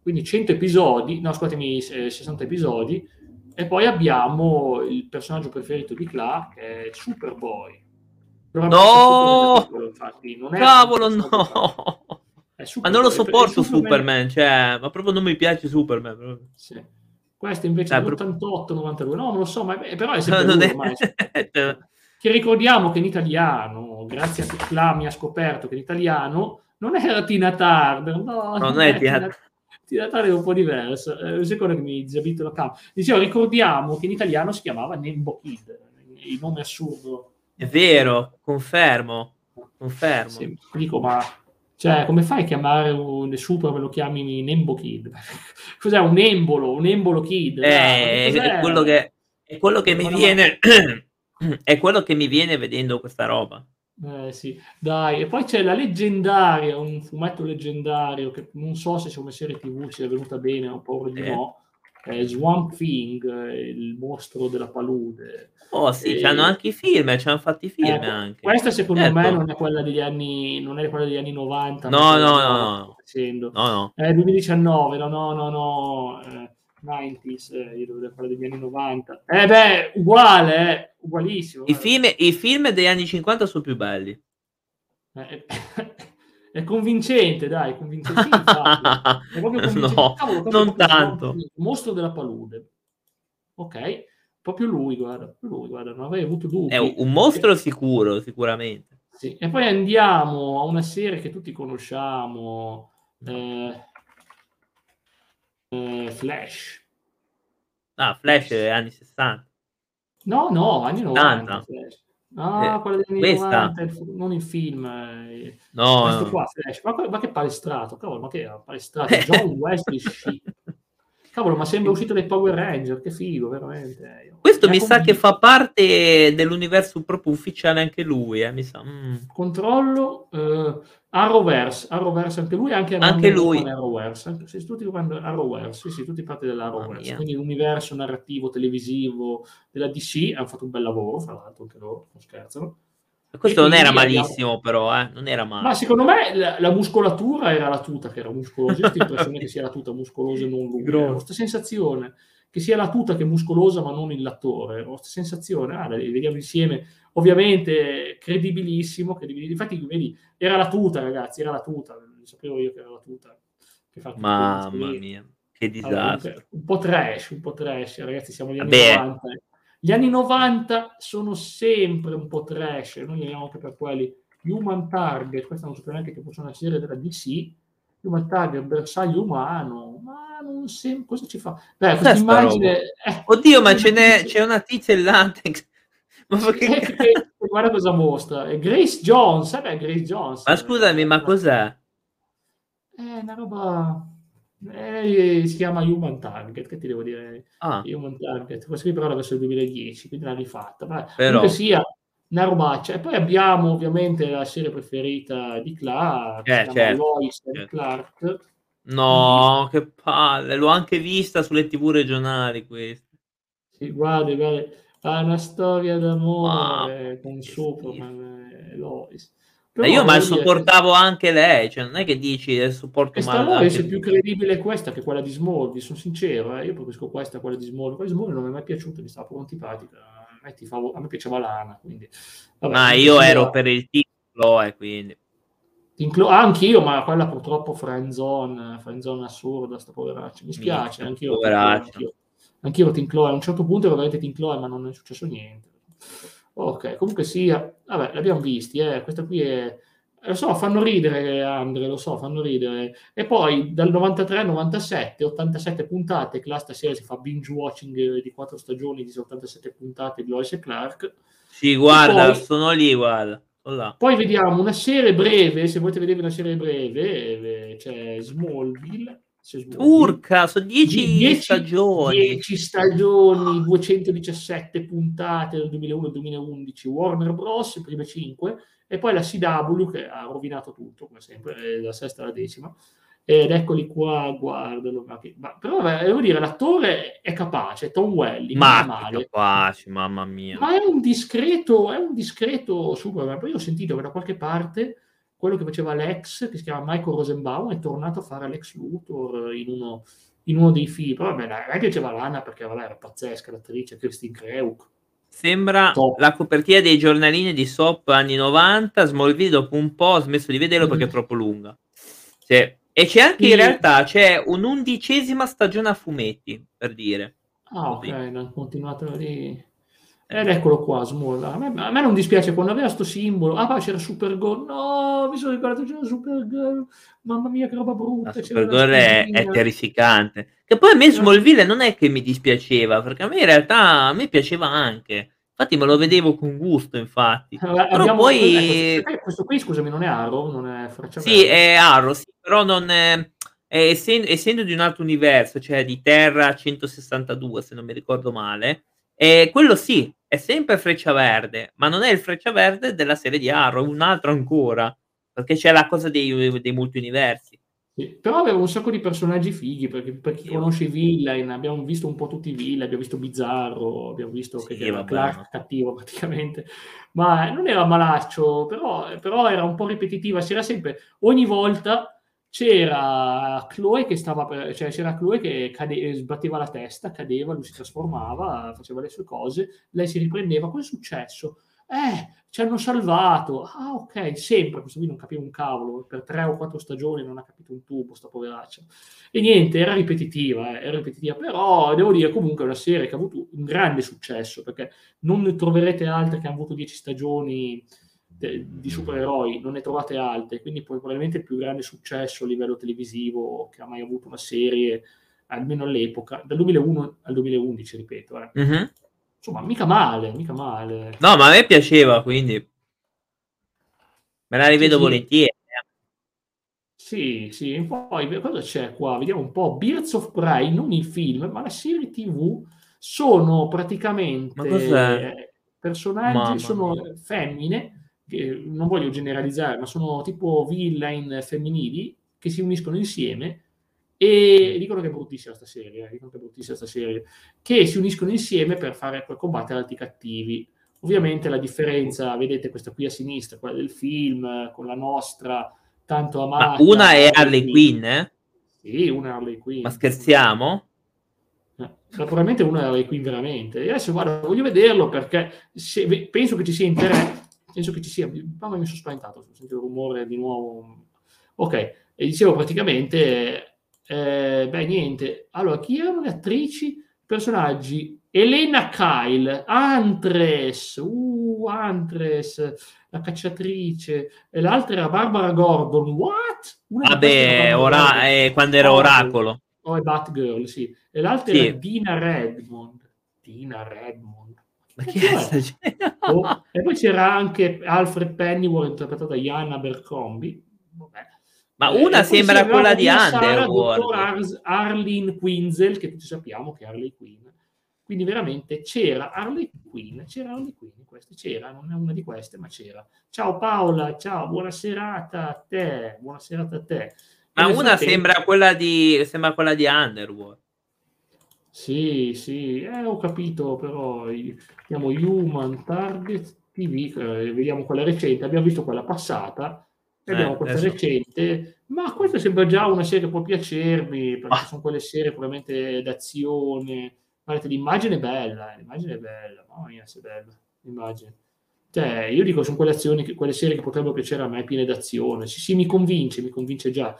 Quindi 100 episodi, no scusatemi, eh, 60 episodi, e poi abbiamo il personaggio preferito di Clark, che è Superboy. Dovrebbe No! Superboy, infatti, non è Cavolo, no! è Ma non lo sopporto Superman, cioè, ma proprio non mi piace Superman. Sì. Questo invece Eh, è pro- 88-92, no, non lo so, ma è- però è sempre Non lui è- ormai. Cioè, Che ricordiamo che in italiano, grazie a che Cla mi ha scoperto che in italiano non era Tina Turner, no, Non è Tina- Tina Turner è un po' diverso. Eh, secondo che mi disabito la cam. Dicevo, ricordiamo che in italiano si chiamava Nembo Kid, il nome assurdo. È vero, confermo, confermo. Sì, dico, ma cioè, come fai a chiamare un super me lo chiami Nembo Kid? Cos'è un embolo? Un embolo kid? Eh, è quello che, è quello che mi Ma viene è quello che mi viene vedendo questa roba. Eh sì, dai, e poi c'è la leggendaria, un fumetto leggendario che non so se come serie TV ci è venuta bene, ho paura di Eh. no. È Swamp Thing, eh, il mostro della palude. Oh sì, Eh, c'hanno anche i film, ci hanno fatti i film Ecco, anche. Questa secondo Certo. me non è quella degli anni, non è quella degli anni 90. No, no, no, no. facendo. No, no. Eh, 2019, no, no, no, no, eh, 90s, eh, io vedere quella degli anni 90. Eh beh, uguale, eh, ugualissimo. I film, I film degli anni 50 sono più belli. Eh, è convincente, dai, convincente. Sì, è convincente. no, Cavolo, non tanto. Il mostro della palude. Ok, proprio lui, guarda, lui, guarda, non avrei avuto dubbi. È un mostro sicuro, sicuramente. Sì, E poi andiamo a una serie che tutti conosciamo, eh, eh, Flash. Ah, Flash è anni 60. No, no, anni 90. 80. Flash. Ah, Eh, quella degli anni questa? 90, il fu- non il film. eh, No, questo no. qua, Flash. Ma, ma che palestrato, cavolo, ma che palestrato? John Wesley Shipp. Cavolo, ma sembra uscito dai Power Ranger, che figo, veramente. Questo Mi sa che fa parte dell'universo proprio ufficiale anche lui, eh, mi sa. Mm. Controllo eh, Arrowverse, Arrowverse anche lui, anche, Anche lui. Arrowverse, anche, sì, tutti guardano Arrowverse, sì, sì, tutti parte dell'Arrowverse, mia. quindi l'universo narrativo televisivo della DC hanno fatto un bel lavoro, fra l'altro anche loro, non scherzano. Questo E non era quindi abbiamo- malissimo, però, eh. Non era male. Ma secondo me la, la muscolatura era la tuta che era muscolosa, ho questa impressione che sia la tuta muscolosa e non Grosso. ho questa sensazione che sia la tuta che è muscolosa ma non il l'attore, ho questa sensazione, ah, dai, vediamo insieme, ovviamente credibilissimo, credibilissimo. infatti vedi, era la tuta ragazzi, era la tuta, sapevo io che era la tuta. Che fa tutto Mamma mia, che Allora, disastro. un po' trash, un po' trash, ragazzi, siamo agli anni Vabbè. 90. Gli anni 90 sono sempre un po' trash, noi andiamo anche per quelli. Human Target, questa non sapevo neanche che fosse una serie della DC. Human Target, bersaglio umano, ma non sempre, cosa ci fa? Beh, questa immagine... eh, Oddio, ma ce n'è, c'è una tizia in latex. Ma eh, perché... che- che- guarda cosa mostra. È Grace Jones, eh beh, Grace Jones. Ma scusami, ma cos'è? È una roba... eh, si chiama Human Target, che ti devo dire? Ah, Human Target, questa qui però era verso il 2010, quindi l'ha rifatta. Vabbè, Però- comunque sia una robaccia. E poi abbiamo ovviamente la serie preferita di Clark, Eh, certo, Lois certo. Clark. no, che palle. L'ho anche vista sulle tv regionali questa. Sì, guarda, guarda, ha una storia d'amore Wow, con Superman e Lois. Ma Però, io ma sopportavo anche lei, cioè non è che dici eh, sopporto Questa male anche è più credibile questa che quella di Smallville, sono sincero, eh, io preferisco questa a quella di Smallville. Quella di Smallville non mi è mai piaciuta, mi stava proprio antipatica. A me, tifavo- a me piaceva Lana, quindi... vabbè, Ma io sia- ero per il titolo e quindi Inclu- ah, anch'io, ma quella purtroppo friendzone, friendzone assurda, sta poveraccia. Mi spiace, Minchia, anch'io. Anch'io, anch'io ero Team Chloe. A un certo punto ero veramente Team Chloe, ma non è successo niente. Ok, comunque sia, vabbè, l'abbiamo visti, eh. Questa qui è... Lo so, fanno ridere, Andre, lo so, fanno ridere. E poi dal 93 al 97, 87 puntate, che là stasera si fa binge watching di quattro stagioni di 87 puntate di Lois e Clark. Sì, guarda, poi- sono lì, guarda. Là. Poi vediamo una serie breve, se volete vedere una serie breve, eh, c'è Smallville. C'è Smallville. Urca, sono 10 Die- dieci- stagioni. 10 stagioni, 217 puntate del 2001-2011, Warner Bros. le prime 5, e poi la CW che ha rovinato tutto, come sempre, è la sesta alla decima. Ed eccoli qua, guardalo. Ma però devo dire, l'attore è capace, è Tom Welling, è Ma male. capaci, mamma mia. Ma è un discreto, è un discreto Superman. Poi io ho sentito che da qualche parte quello che faceva Lex, che si chiama Michael Rosenbaum, è tornato a fare Lex Luthor in uno, in uno dei film. Però vabbè, a me piaceva Lana perché vabbè, era pazzesca l'attrice, Christine Kreuk. Sembra Top. la copertina dei giornalini di Sop anni 90. Smallville dopo un po' ho smesso di vederlo perché è Mm. troppo lunga. Sì. E c'è anche Sì. in realtà c'è un'undicesima stagione a fumetti, per dire. Ah, ok, Così. hanno continuato lì. Ed eccolo qua, Small. A me, a me non dispiace quando aveva sto simbolo. Ah, ma c'era Supergirl. No, mi sono ricordato c'era Supergirl. Mamma mia, che roba brutta. La Supergirl è, è terrificante. Che poi a me Smallville non è che mi dispiaceva, perché a me in realtà a me piaceva anche. Infatti me lo vedevo con gusto, infatti. Allora, Però poi ecco, eh, questo qui, scusami, non è Arrow, non è Sì, è Arrow, sì, però non è, è essen- essendo di un altro universo, cioè di Terra 162, se non mi ricordo male, e quello sì, è sempre Freccia Verde, ma non è il Freccia Verde della serie di Arrow, è un altro ancora, perché c'è la cosa dei, dei multiuniversi. Sì, Però aveva un sacco di personaggi fighi, perché per chi Sì, conosce villain, abbiamo visto un po' tutti i villain, abbiamo visto Bizzarro, abbiamo visto Sì, che era Clark cattivo praticamente, ma non era malaccio, però, però era un po' ripetitiva, c'era sempre, ogni volta c'era Chloe che stava per, cioè c'era Chloe che cade, sbatteva la testa, cadeva, lui si trasformava, faceva le sue cose, lei si riprendeva, cosa è successo? eh, ci hanno salvato. Ah, ok, sempre. Questo qui non capiva un cavolo. Per tre o quattro stagioni non ha capito un tubo, sta poveraccia. E niente, era ripetitiva, eh, era ripetitiva. Però devo dire comunque è una serie che ha avuto un grande successo, perché non ne troverete altre che hanno avuto dieci stagioni di supereroi, non ne trovate altre, quindi probabilmente il più grande successo a livello televisivo che ha mai avuto una serie, almeno all'epoca, dal 2001 al 2011, ripeto. Eh. Mm-hmm insomma, mica male, mica male. No, ma a me piaceva, quindi me la rivedo sì, volentieri. Eh. Sì, sì, poi cosa c'è qua? Vediamo un po'. Birds of Prey, non il film, ma la serie TV sono praticamente personaggi, Mamma sono mia. femmine, che non voglio generalizzare, ma sono tipo villain femminili che si uniscono insieme e dicono che è bruttissima questa serie, eh, dicono che è bruttissima questa serie, che si uniscono insieme per, fare, per combattere altri cattivi. Ovviamente la differenza, vedete questa qui a sinistra, quella del film, con la nostra tanto amata. Ma una è Harley Quinn, eh? Sì, una è Harley Quinn. Ma scherziamo? Eh, naturalmente una è Harley Quinn veramente. E adesso guarda, voglio vederlo perché se, penso che ci sia interesse, penso che ci sia, mamma mi sono spaventato, ho sentito il rumore di nuovo. Ok, e dicevo praticamente eh, beh, niente. Allora, chi erano le attrici? Personaggi. Elena Kyle, Antres, uh, Antres, la cacciatrice, e l'altra era Barbara Gordon, what? Una Vabbè, ora, eh, quando era Oracolo. Oh, è Batgirl, sì. E l'altra sì. era Dina Redmond. Dina Redmond. Ma chi è? Oh, e poi c'era anche Alfred Pennyworth interpretato da Iana Abercrombie. Vabbè. Ma una sembra quella di Underworld. Ar- Arlene Quinzel, che tutti sappiamo che è Harley Quinn. Quindi veramente c'era Harley Quinn, c'era Harley Quinn, queste c'era, non è una di queste, ma c'era. Ciao Paola, ciao, buona serata a te, buona serata a te. Ma una sembra quella di sembra quella di Underworld. Sì, sì, eh, ho capito, però abbiamo Human Target TV, eh, vediamo quella recente, abbiamo visto quella passata, e abbiamo eh, questa adesso... recente, ma questa sembra già una serie che può piacermi, perché ah. sono quelle serie probabilmente d'azione. Guardate, l'immagine è bella, eh, l'immagine è bella, mamma mia, se bella l'immagine. Cioè, io dico, sono quelle azioni, quelle serie che potrebbero piacere a me, piene d'azione. Sì, sì, mi convince, mi convince già.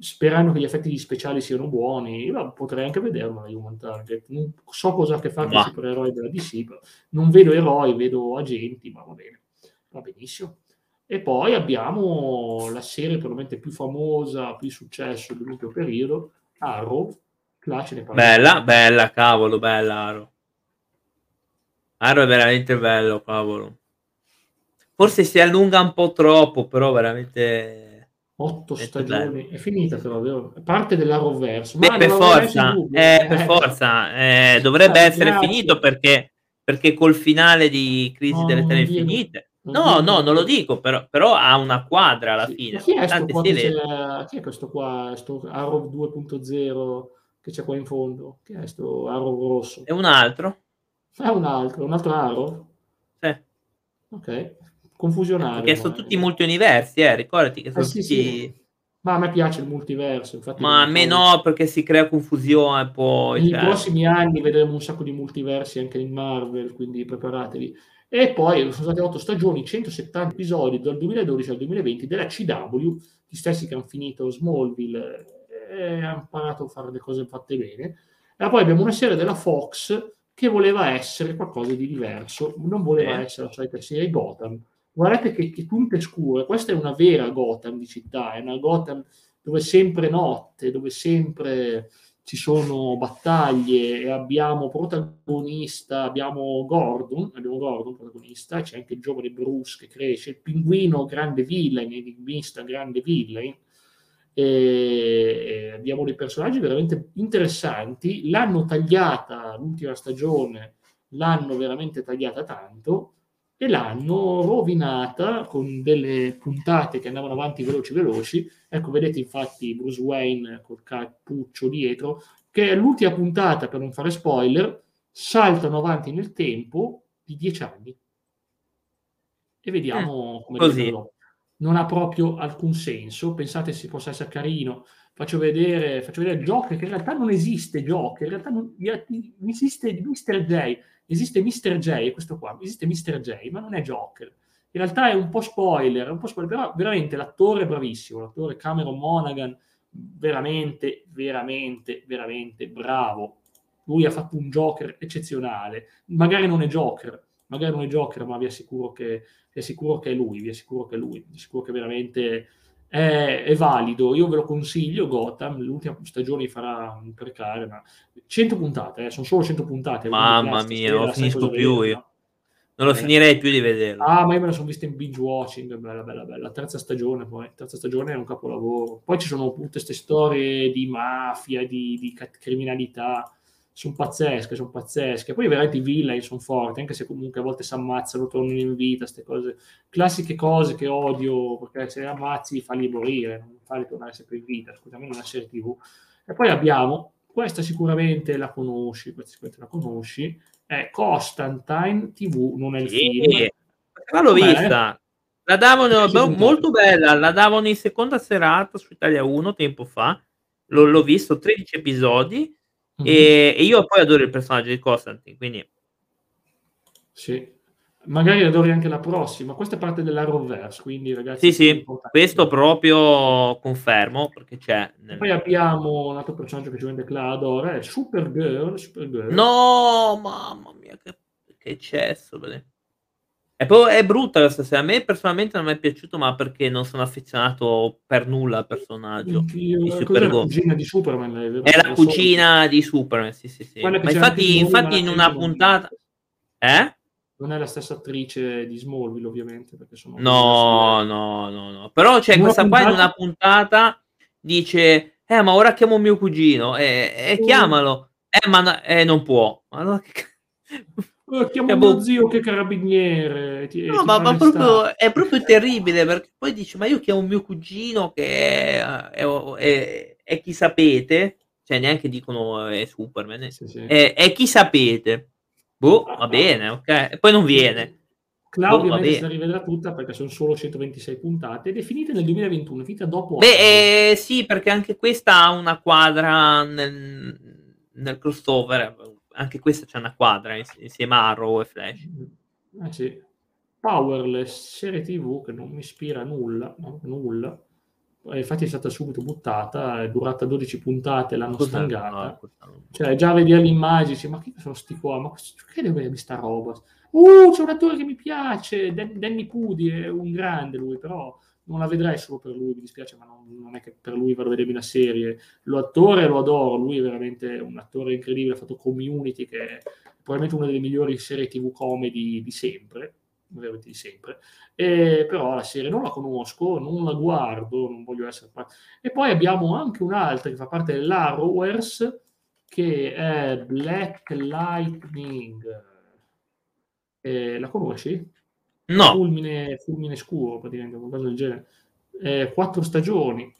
Sperando che gli effetti speciali siano buoni, potrei anche vederlo la Human Target. Non so cosa ha a che fare con i supereroi della DC, non vedo eroi, vedo agenti, ma va bene, va benissimo. E poi abbiamo la serie probabilmente più famosa, più successo dell'ultimo periodo, Arrow. Là ce ne bella, bella, cavolo, bella Arrow. Arrow è veramente bello, cavolo. Forse si allunga un po' troppo, però veramente... Otto stagioni, bello. è finita però, vero? Parte dell'Arrowverse. Beh, per forza, eh, per forza, eh, dovrebbe eh, essere grazie. finito perché, perché col finale di Crisi no, delle Tele Infinite No, no, non lo dico, però, però ha una quadra alla fine. Chi è, chi è, questo qua, questo Arrow 2.0 che c'è qua in fondo? Chi è questo Arrow rosso? È un altro. È un altro, un altro Arrow? Sì. Ok, confusionario. Perché sono tutti multi-universi, eh, ricordati che sono eh, sì, tutti... Sì. Ma a me piace il multiverso. Ma a me no, perché si crea confusione poi. Nei cioè... prossimi anni vedremo un sacco di multiversi anche in Marvel, quindi preparatevi. E poi sono state otto stagioni, 170 episodi dal 2012 al 2020 della CW, gli stessi che hanno finito Smallville e hanno imparato a fare le cose fatte bene. E poi abbiamo una serie della Fox che voleva essere qualcosa di diverso, non voleva eh. essere la solita serie Gotham. Guardate che, che punte scure, questa è una vera Gotham di città, è una Gotham dove sempre notte, dove sempre ci sono battaglie e abbiamo protagonista, abbiamo Gordon, abbiamo Gordon protagonista, c'è anche il giovane Bruce che cresce, il pinguino grande villain, enigmista grande villain, e, abbiamo dei personaggi veramente interessanti, l'hanno tagliata l'ultima stagione, l'hanno veramente tagliata tanto, e l'hanno rovinata con delle puntate che andavano avanti veloci veloci. Ecco, vedete infatti Bruce Wayne col cappuccio dietro, che è l'ultima puntata, per non fare spoiler, saltano avanti nel tempo di dieci anni. E vediamo eh, come così. non ha proprio alcun senso. Pensate se possa essere carino. Faccio vedere, faccio vedere Joker, che in realtà non esiste Joker, in realtà non, esiste Mr. J, esiste Mr. J, questo qua, esiste Mr. J, ma non è Joker. In realtà è un po' spoiler, un po' spoiler, però veramente l'attore è bravissimo, l'attore Cameron Monaghan, veramente, veramente, veramente bravo. Lui ha fatto un Joker eccezionale. Magari non è Joker, magari non è Joker, ma vi assicuro che, vi assicuro che è lui, vi assicuro che è lui, vi assicuro che veramente è, è, valido. Io ve lo consiglio, Gotham, l'ultima stagione farà un precare, ma 100 puntate, eh, sono solo 100 puntate. Mamma mia, non finisco più io. Non lo eh. finirei più di vederlo. Ah, ma io me la sono vista in binge watching, bella, bella, bella. Terza stagione poi, terza stagione è un capolavoro. Poi ci sono tutte queste storie di mafia, di, di criminalità sono pazzesche, sono pazzesche. Poi veramente i villain sono forti, anche se comunque a volte si ammazzano, tornano in vita, queste cose, classiche cose che odio, perché se ammazzi falli morire, non farli tornare sempre in vita, scusami, una serie tv. E poi abbiamo, questa sicuramente la conosci, questa sicuramente la conosci, è Constantine TV, non è il sì, film. Ma l'ho vista. La davano beh, molto bella, la davano in seconda serata su Italia 1 tempo fa. L'ho, l'ho visto 13 episodi Mm-hmm. E, e, io poi adoro il personaggio di Constantine, quindi... Sì, magari adori anche la prossima. Questa è parte dell'Arrowverse, quindi ragazzi... Sì, sì, questo proprio confermo, perché c'è... Nel... Poi abbiamo un altro personaggio che Giovanni Decla adora, è Supergirl, Supergirl. No, mamma mia, che, che eccesso, vedete. È, proprio, è brutta questa serie. A me personalmente non mi è piaciuto, ma perché non sono affezionato per nulla al personaggio Io, di Supergirl. È la cugina di Superman. È, vero? è la cugina di Superman, sì, sì, sì. Ma infatti, infatti in una puntata... Eh? Non è la stessa attrice di Smallville, ovviamente. Perché sono no, no, no, no. Però c'è questa puntata... qua in una puntata dice, eh, ma ora chiamo mio cugino. E eh, eh, chiamalo. Eh, ma eh, non può. Allora che... Oh, chiamo mio boh. zio che carabiniere. Ti, no, ti ma, ma proprio, è proprio terribile perché poi dice: Ma io chiamo mio cugino che è, è, è, è chi sapete, cioè neanche dicono è Superman, sì, sì. È, chi sapete. Boh, va bene, ok. E poi non viene. Claudio boh, se la rivedrà tutta perché sono solo 126 puntate ed è finita nel 2021, è finita dopo. Beh, eh, sì, perché anche questa ha una quadra nel, nel crossover anche questa c'è una quadra insieme a Arrow e Flash. Eh sì. Powerless, serie TV che non mi ispira nulla, no? nulla. Infatti è stata subito buttata, è durata 12 puntate, l'hanno Cos'è? stangata. No, cioè, già a vedere le immagini, ma che sono sti qua? Ma che devo vedere questa roba? Uh, c'è un attore che mi piace, Danny Pudi è un grande lui, però non la vedrai solo per lui, mi dispiace, ma non, non è che per lui vado a vedermi una serie. L'attore lo adoro, lui è veramente un attore incredibile, ha fatto Community, che è probabilmente una delle migliori serie TV comedy di sempre, veramente di sempre. E, però la serie non la conosco, non la guardo, non voglio essere... E poi abbiamo anche un'altra che fa parte dell'Arrowverse, che è Black Lightning. Eh, la conosci? No. Fulmine, fulmine scuro, praticamente, qualcosa del genere. Eh, quattro stagioni,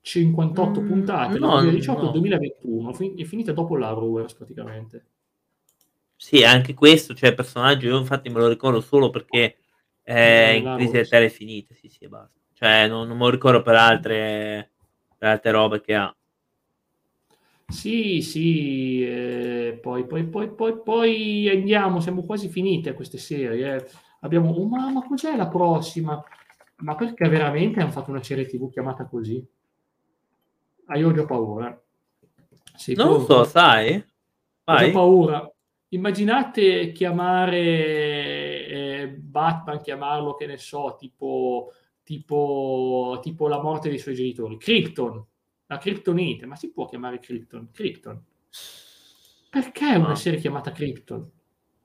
58 mm, puntate, no, 2018-2021, no. è finita dopo l'Arrowverse praticamente. Sì, anche questo, cioè personaggio, io infatti me lo ricordo solo perché è in crisi del tele finita, sì, sì, basta. Cioè, non, non me lo ricordo per altre, per altre robe che ha. Sì, sì, eh, poi, poi, poi, poi, poi andiamo, siamo quasi finite a queste serie. Eh abbiamo, oh mamma, cos'è la prossima? Ma perché veramente hanno fatto una serie TV chiamata così? Ah, io ho paura. Sì, non lo so, sai? Vai. Ho paura. Immaginate chiamare eh, Batman, chiamarlo, che ne so, tipo, tipo, tipo la morte dei suoi genitori. Krypton, la Kryptonite, ma si può chiamare Krypton? Krypton. Perché una ah. serie chiamata Krypton?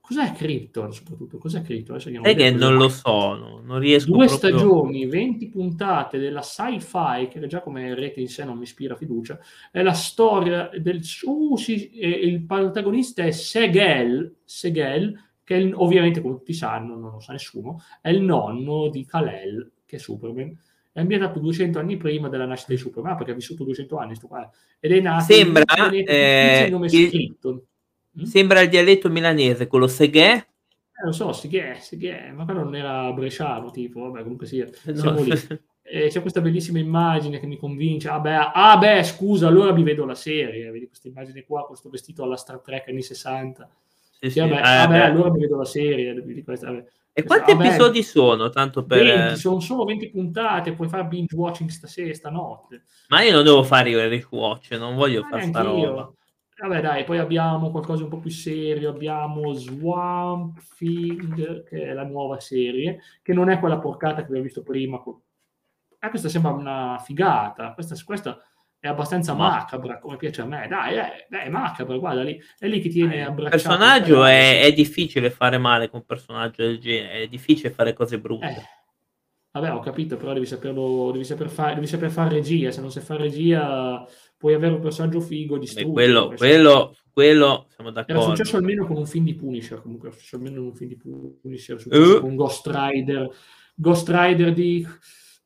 Cos'è Krypton soprattutto? Cos'è Krypton? Sai che non lo so, no? non riesco Due proprio... stagioni, 20 puntate della sci-fi, che già come rete in sé non mi ispira fiducia, è la storia del... Uh, sì, il protagonista è Segel, Segel che è, ovviamente, come tutti sanno, non lo sa nessuno, è il nonno di Kal-El, che è Superman, è ambientato 200 anni prima della nascita di Superman, ah, perché ha vissuto 200 anni, sto qua, ed è nato Sembra, eh, il nome il... Krypton. Mm? Sembra il dialetto milanese, quello seghe. Eh, lo so, sì che è, sì che è, ma quello non era bresciano, tipo, vabbè, comunque sia, siamo lì. E c'è questa bellissima immagine che mi convince, ah beh, ah beh, scusa, allora mi vedo la serie, vedi questa immagine qua, questo vestito alla Star Trek anni 60. Sì, sì. Vabbè, eh, ah beh, allora mi vedo la serie. Questa, vabbè. E quanti vabbè, episodi sono? Tanto per... 20, sono solo 20 puntate, puoi fare binge watching stasera, stanotte. Ma io non devo fare il rewatch, non voglio fare sta roba. Vabbè, dai, poi abbiamo qualcosa un po' più serio. Abbiamo Swamp Thing, che è la nuova serie, che non è quella porcata che abbiamo visto prima. Ah, questa sembra una figata. Questa, questa è abbastanza Ma... macabra, come piace a me. Dai, è, è macabra, guarda lì. È lì che tiene eh, abbracciato. Il personaggio è, è, difficile fare male con un personaggio del genere, è difficile fare cose brutte. Eh. Vabbè, ho capito, però devi saperlo, devi saper, fare, devi saper fare regia. Se non sai fare regia puoi avere un personaggio figo distrutto. quello, quello, quello, siamo d'accordo. Era successo almeno con un film di Punisher, comunque, era successo almeno con un film di Punisher, uh. con Ghost Rider, Ghost Rider di,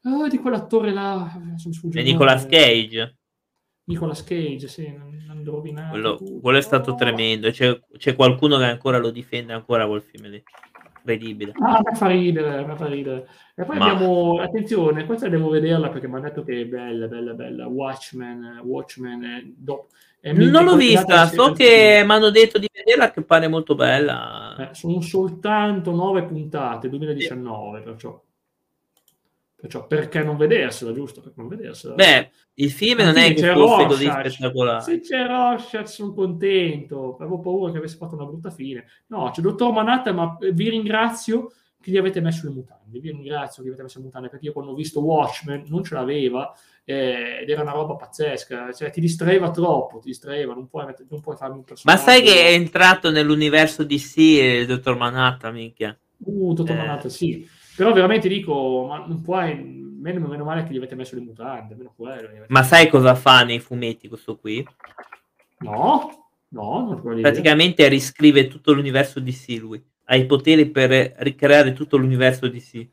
oh, di quell'attore là, e Nicolas Cage. Nicolas Cage, sì, non, non rovinato. Quello, quello, è stato oh. tremendo, c'è, c'è, qualcuno che ancora lo difende ancora quel film lì. Incredibile. Ah, fa ridere, fa ridere. E poi Ma... abbiamo, attenzione, questa devo vederla perché mi hanno detto che è bella, bella, bella. Watchmen, Watchmen, eh, do... non l'ho vista, so che mi hanno detto di vederla che pare molto bella. Eh, sono soltanto nove puntate, 2019, sì. perciò. Perciò perché non vedersela, giusto? Perché non vedersela. Beh, il film non è che fosse così spettacolare. Se c'è Rorschach sono contento, avevo paura che avesse fatto una brutta fine. No, c'è Dottor Manhattan, ma vi ringrazio che gli avete messo le mutande. Vi ringrazio che gli avete messo le mutande perché io quando ho visto Watchmen non ce l'aveva eh, ed era una roba pazzesca. Cioè, ti distraeva troppo, ti distraeva, non puoi, mettere, non puoi farmi un personaggio. Ma sai che è entrato nell'universo DC il Dottor Manhattan, minchia? Uh, Dottor eh. Manhattan, sì però veramente dico, ma non puoi, meno, meno male che gli avete messo le mutande, meno quello. Ma sai cosa fa nei fumetti questo qui? No, no, non Praticamente riscrive tutto l'universo DC lui. Ha i poteri per ricreare tutto l'universo DC. Eh,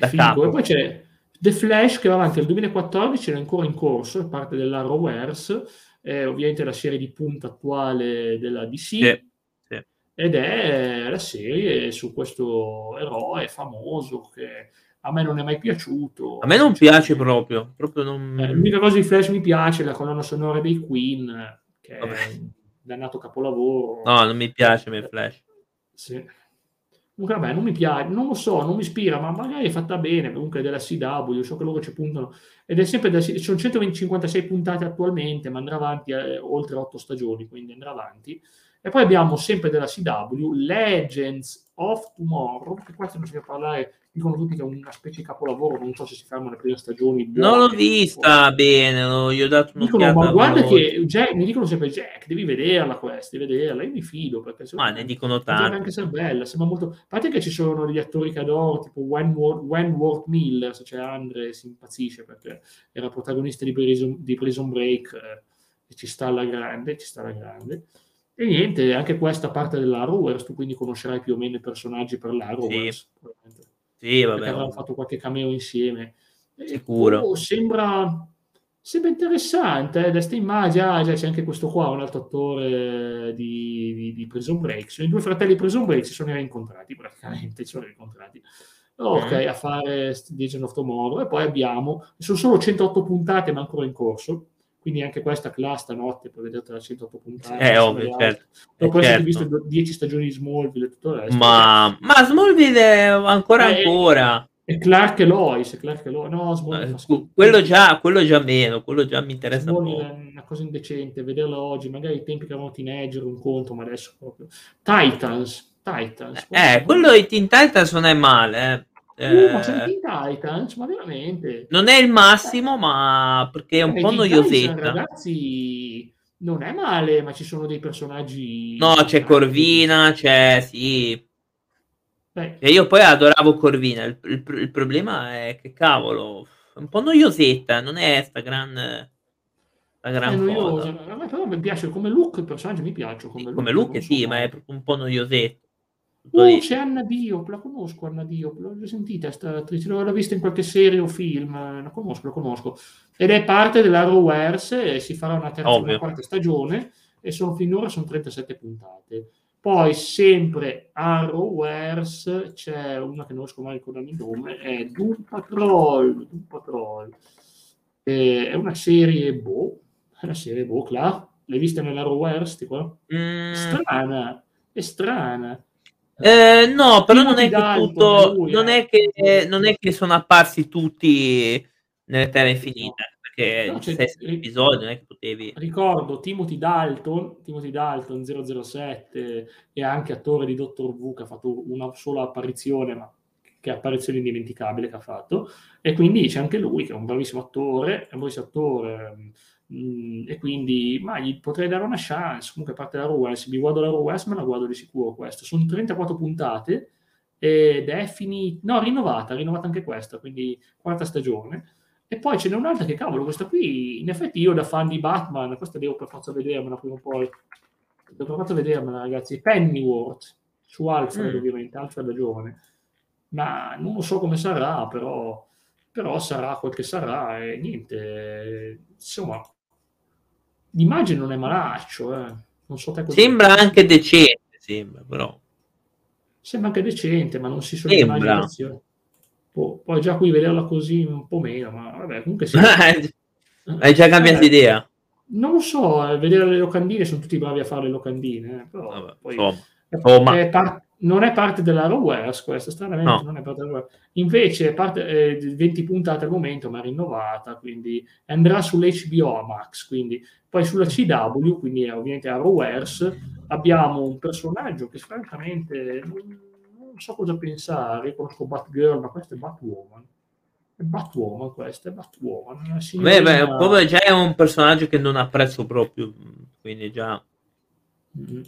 da capo. E poi c'è The Flash che va avanti nel 2014, è ancora in corso, è parte dell'Arrowverse, è ovviamente la serie di punta attuale della DC. Sì ed è la serie su questo eroe famoso che a me non è mai piaciuto. A me non piace proprio. proprio non... eh, l'unica cosa di Flash mi piace è la colonna sonora dei Queen, che Vabbè. è un dannato capolavoro. No, non mi piace me Flash. Sì. Comunque, vabbè, non mi piace, non lo so, non mi ispira, ma magari è fatta bene. Comunque è della CW, so che loro ci puntano. Ed è sempre da, sono 156 puntate attualmente, ma andrà avanti eh, oltre 8 stagioni, quindi andrà avanti. E poi abbiamo sempre della CW Legends of Tomorrow, che questo non si può parlare, dicono tutti che è una specie di capolavoro, non so se si fermano le prime stagioni. Non l'ho vista bene, no, gli ho dato un'occhiata. Dicono, ma guarda che Jack, mi dicono sempre Jack, devi vederla questa, devi vederla, io mi fido perché ma ne dicono tanto. Anche se è bella, sembra molto... A parte che ci sono degli attori che adoro, tipo Wentworth, Wentworth Miller, se c'è Andre si impazzisce perché era protagonista di Prison, di Prison Break eh, e ci sta alla grande, ci sta alla grande. E niente, anche questa parte dell'Arrowverse, tu quindi conoscerai più o meno i personaggi per l'Arrowverse. Sì, sì vabbè. Avranno fatto qualche cameo insieme. Sicuro. Oh, sembra, sembra interessante, eh, da sta immagine, ah, già c'è anche questo qua, un altro attore di, di, di Prison Break. I due fratelli Prison Break si sono rincontrati praticamente, si sono rincontrati. Ok, a fare Legend of Tomorrow. E poi abbiamo, sono solo 108 puntate, ma ancora in corso quindi anche questa classe stanotte poi vedete la 108 puntate è ovvio certo. Dopo eh, certo. visto 10 stagioni di Smallville e tutto il resto ma, ma Smallville è ancora eh, ancora. e Clark e Lois, Clark e Lois. no Smallville eh, quello, già, quello già meno quello già mi interessa Smallville è una cosa indecente vederlo oggi magari ai tempi che eravamo teenager un conto ma adesso proprio. Titans Titans eh, quello di Teen Titans non è male eh Uh, ma c'è eh, Titans, ma veramente? Non è il massimo, ma perché è un eh, po' noiosetta. Ragazzi, non è male, ma ci sono dei personaggi... No, c'è Corvina, c'è... sì. Beh. E io poi adoravo Corvina, il, il, il, problema è che cavolo, è un po' noiosetta, non è sta gran... La gran è noiosa, a me però mi piace come look, il personaggio mi piace come look. Come look sì, ma è un po' noiosetta. Uh, c'è Anna Diop, la conosco Anna Diop, l'ho sentita questa attrice, l'ho vista in qualche serie o film, la conosco, la conosco. Ed è parte dell'Arrowverse e si farà una terza una quarta stagione e sono finora sono 37 puntate. Poi sempre Arrowverse c'è una che non riesco mai a ricordarmi il nome, è Doom Patrol, Doom Patrol. Eh, è una serie boh, è una serie boh, là. L'hai vista nell'Arrowverse? Mm. Strana, è strana. Eh, no, però non è, tutto, lui, non, eh. è che, non è che sono apparsi tutti nelle Terre Infinite perché no, sesto episodio non è che potevi... Ricordo Timothy Dalton, Timothy Dalton 007 e anche attore di Doctor Who che ha fatto una sola apparizione, ma che apparizione indimenticabile che ha fatto, e quindi c'è anche lui che è un bravissimo attore, è un bravissimo attore, mh, mm, e quindi ma gli potrei dare una chance, comunque parte da West, mi guardo la West, me la guardo di sicuro questo, sono 34 puntate ed è finita, no, rinnovata, rinnovata anche questa, quindi quarta stagione, e poi ce n'è un'altra che, cavolo, questa qui, in effetti io da fan di Batman, questa devo per forza vedermela prima o poi. Devo per forza vedermela, ragazzi. Pennyworth, su Alfred, mm. ovviamente, Alfred da giovane. Ma non lo so come sarà, però, però sarà quel che sarà e niente. Insomma, l'immagine non è malaccio, eh. Non so te cosa Sembra anche decente, sembra, però. Sembra anche decente, ma non si sono immaginazioni. Boh, poi già qui vederla così un po' meno, ma vabbè, comunque sì. Hai già cambiato eh, idea? Non lo so, eh, vedere le locandine, sono tutti bravi a fare le locandine, eh, però vabbè, poi, insomma. È, par- non è parte della Rowares questa, stranamente no. non è parte della Invece è parte, eh, 20 puntate al momento, ma rinnovata, quindi andrà sull'HBO Max, quindi poi sulla CW, quindi è ovviamente Arrowverse, abbiamo un personaggio che francamente non so cosa pensare, conosco Batgirl, ma questa è Batwoman. È Batwoman questa, è Batwoman. Beh, beh, proprio già è un personaggio che non apprezzo proprio, quindi già... Mm-hmm.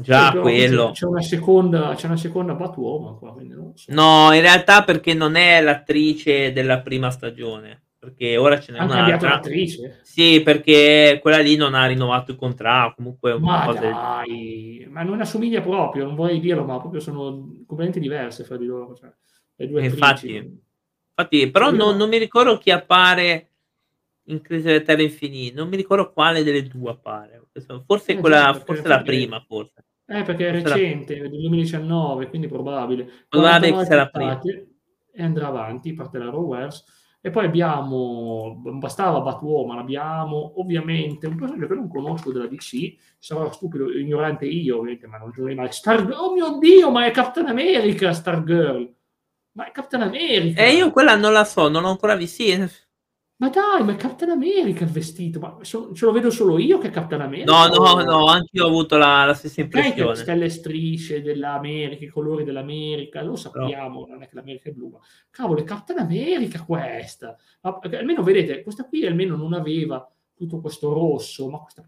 Già sì, quello. C'è, una seconda, c'è una seconda Batwoman qua, so. No, in realtà perché non è l'attrice della prima stagione perché ora ce n'è una un'altra. l'attrice? Sì, perché quella lì non ha rinnovato il contratto, comunque ma dai, del... ma non assomiglia proprio, non vorrei dirlo, ma proprio sono completamente diverse fra di loro, cioè, le due infatti, infatti, però non, non, mi ricordo chi appare in Crisi delle Terre Infinite, non mi ricordo quale delle due appare, forse eh, quella, certo, forse la prima, forse. Eh, perché è recente, la... del 2019, quindi probabile. Probabile che la prima. E andrà avanti, parte la Rowers e poi abbiamo, bastava Batwoman, abbiamo ovviamente un personaggio che non conosco della DC, sarò stupido, ignorante io ovviamente, ma non giuro mai. Star, oh mio Dio, ma è Captain America, Stargirl! Ma è Captain America! E io quella non la so, non l'ho ancora vista. Ma dai, ma è Captain America il vestito, ma so, ce lo vedo solo io che è Captain America? No, no, no, anche io ho avuto la, la stessa impressione. Le strisce dell'America, i colori dell'America, lo sappiamo, no. non è che l'America è blu, ma cavolo, è Captain America questa. Ma, almeno vedete, questa qui almeno non aveva tutto questo rosso, ma questa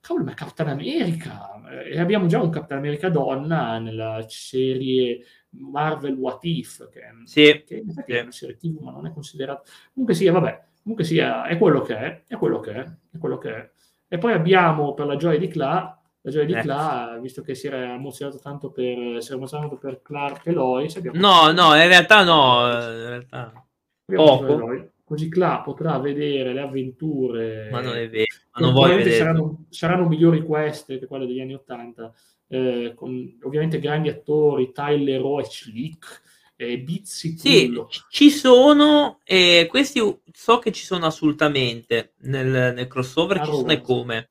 cavolo, ma è Captain America. E abbiamo già un Captain America donna nella serie Marvel What If, che, sì, che in effetti sì. è una serie TV, ma non è considerata. Comunque sì, vabbè Comunque sia, è quello che è, è quello che è, è quello che è. E poi abbiamo per la gioia di Cla, la gioia di eh. Cla, visto che si era emozionato tanto per, si era emozionato per Clark e Lois. No, no, in realtà no, in realtà poco. Così Cla potrà vedere le avventure. Ma non è vero, ma non voglio vedere. Saranno, saranno migliori queste che quelle degli anni Ottanta. Eh, con ovviamente grandi attori, Tyler Roach, Slick, eh, Bizzi Sì, ci sono, e questi so che ci sono assolutamente nel, nel crossover, ci sono e come.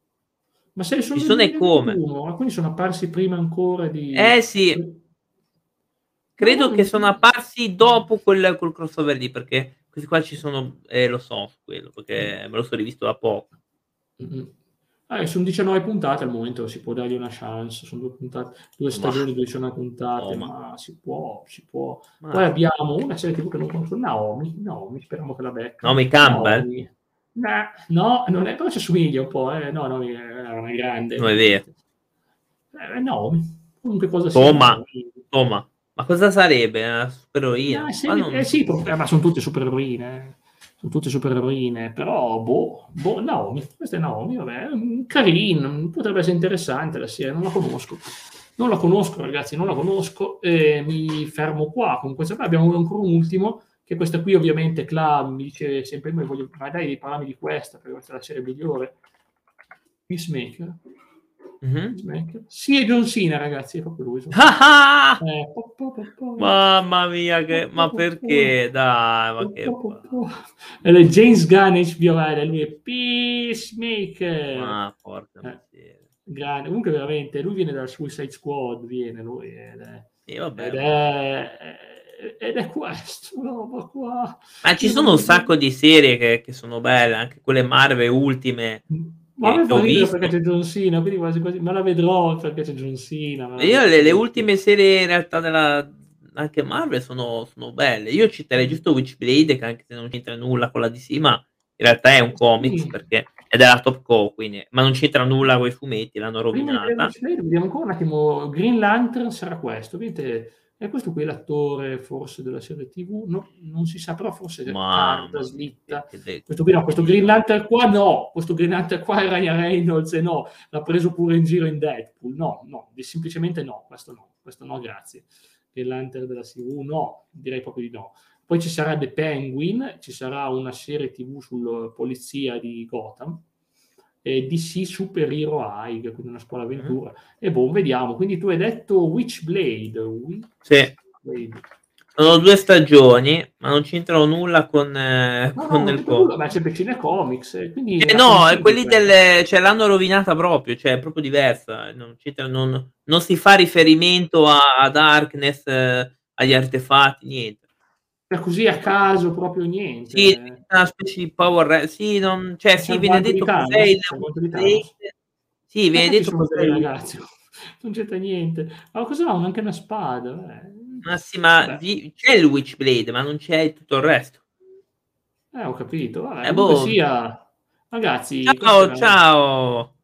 Ma se sono ci sono e come. quindi sono apparsi prima ancora di... Eh sì, credo che sono apparsi dopo quel, quel crossover lì, perché questi qua ci sono, eh, lo so, quello, perché me lo sono rivisto da poco. Mm-hmm. Eh, sono 19 puntate al momento, si può dargli una chance, sono due, puntate, due stagioni, ma... 19 puntate, oh, ma... ma... si può, si può. Ma... Poi abbiamo una serie TV che non conosco, Naomi, Naomi, speriamo che la becca. Naomi Campbell? Naomi. Nah, no, non è, però ci assomiglia un po', eh. no, Naomi è una grande. Non è vero. Eh, Naomi, comunque cosa Toma, Toma, ma cosa sarebbe? Una supereroina? Eh, sì, non... eh, sì, ma sono tutte supereroine, eh sono tutte supereroine, però boh, boh, Naomi, questa è Naomi, vabbè, carino, potrebbe essere interessante la serie, non la conosco. Non la conosco, ragazzi, non la conosco, e mi fermo qua con questa. Abbiamo ancora un ultimo, che questa qui ovviamente Cla mi dice sempre, voglio, dai, parlarmi di questa, perché questa è la serie migliore. Peacemaker. Mm-hmm. Sì, è John Cena, ragazzi, è proprio lui. Ah, eh, po, po, po, Mamma mia, che... ma perché? Dai, ma che... È James Gunn HBO, lui è Peacemaker. Ah, porca eh, grande. Comunque veramente, lui viene dal Suicide Squad, viene lui. Ed è, sì, ed è, ed è questo, roba qua. Ma ci sono un sacco di serie che, che sono belle, anche quelle Marvel ultime. Mm. Ma me fa ridere perché c'è John Cena, quindi quasi quasi, ma la vedrò perché c'è John Cena. Io le, le, ultime serie in realtà della anche Marvel sono, sono, belle. Io citerei giusto Witchblade, che anche se non c'entra nulla con la DC, ma in realtà è un comics sì. perché è della Top Co, quindi, ma non c'entra nulla con i fumetti, l'hanno rovinata. Vediamo ancora un attimo. Green Lantern sarà questo, vedete? È questo qui l'attore forse della serie TV? No, non si sa, però forse è carta slitta. Questo qui no, questo Green Lantern qua no, questo Green Lantern qua è Ryan Reynolds e no, l'ha preso pure in giro in Deadpool. No, no, semplicemente no, questo no, questo no, grazie. Green Lantern della TV no, direi proprio di no. Poi ci sarà The Penguin, ci sarà una serie TV sulla polizia di Gotham, eh, DC Super Hero High, quindi una scuola mm-hmm. avventura. Mm-hmm. E boh, vediamo. Quindi tu hai detto Witchblade. Witch sì. Sono due stagioni, ma non c'entrano nulla con, eh, no, con no, il comics. Ma c'è Pecine Comics. Eh, quindi eh no, è quelli delle, cioè, l'hanno rovinata proprio, cioè è proprio diversa. Non, non, non si fa riferimento a, a Darkness, eh, agli artefatti, niente così a caso proprio niente. Sì, una specie di power, sì, non, cioè, sì, viene detto cos'è Sì, viene detto cos'è il ragazzo. Non c'entra niente. Ma cosa ha? Anche una spada. Eh. Ma sì, ma vi... c'è il Witchblade, ma non c'è tutto il resto. Eh, ho capito. Vabbè, eh, boh. sia... Ragazzi, ciao, ciao.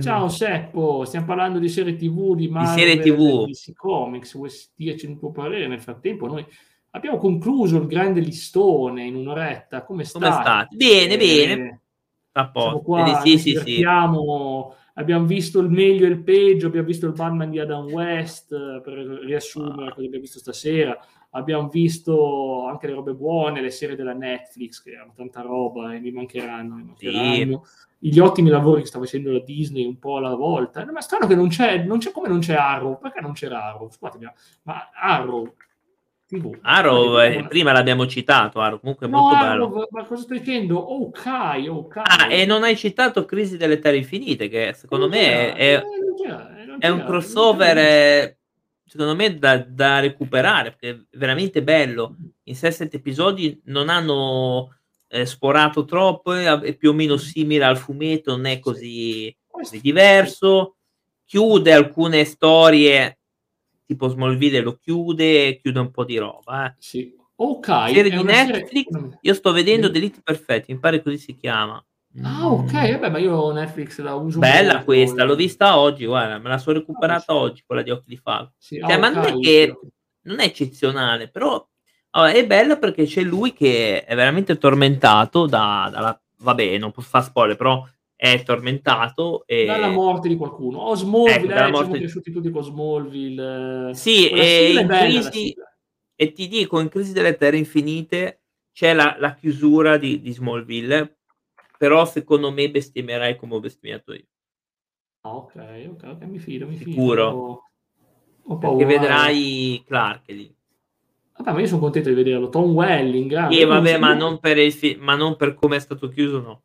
Ciao Seppo, stiamo parlando di serie TV, di Marvel, di serie TV. di Comics, vuoi dirci un tuo parere? Nel frattempo noi abbiamo concluso il grande listone in un'oretta. Come state? Come state? Bene, eh, bene. A posto. Qua, sì, sì, sì. Abbiamo visto il meglio e il peggio, abbiamo visto il Batman di Adam West, per riassumere ah. cosa abbiamo visto stasera. Abbiamo visto anche le robe buone, le serie della Netflix, che hanno tanta roba e mi mancheranno. Mi mancheranno. Sì gli ottimi lavori che sta facendo la Disney un po' alla volta. Ma è strano che non c'è, non c'è come non c'è Arrow. Perché non c'era Arrow? Scusatemi, ma Arrow TV. Arrow, eh, prima l'abbiamo citato, Arrow, comunque no, molto Arrow, bello. Ma cosa stai dicendo? Ok, ok. Ah, e non hai citato Crisi delle Terre Infinite, che secondo non me è, è, è, un crossover, eh, secondo me, da, da, recuperare, perché è veramente bello. In 6-7 episodi non hanno eh, sporato troppo, è più o meno simile al fumetto, non è così, così diverso. Chiude alcune storie tipo Smallville lo chiude, chiude un po' di roba. Eh. Sì. Ok. Serie di Netflix, serie... io sto vedendo Delete Perfetti, mi pare così si chiama. Ah, ok, vabbè, ma io Netflix la uso. Bella questa, l'ho vista oggi, guarda, me la sono recuperata ah, oggi, quella di Occhi di Falco. Sì, cioè, ah, ma okay, non è che non è eccezionale, però allora, è bella perché c'è lui che è veramente tormentato da, dalla... Vabbè, non posso fare spoiler, però è tormentato. E... Dalla morte di qualcuno. O Smallville, ecco, eh, morte... siamo cresciuti tutti con Smallville. Sì, e, in crisi, e ti dico, in Crisi delle Terre Infinite c'è la, la chiusura di, di, Smallville, però secondo me bestemmierai come ho bestemmiato io. Ah, ok, ok, ok, mi fido, mi fido. Sicuro. Ho, Perché vedrai Clark lì. Vabbè, ma io sono contento di vederlo. Tom Welling. Sì, vabbè, ma non, per il fi- ma non per come è stato chiuso, no.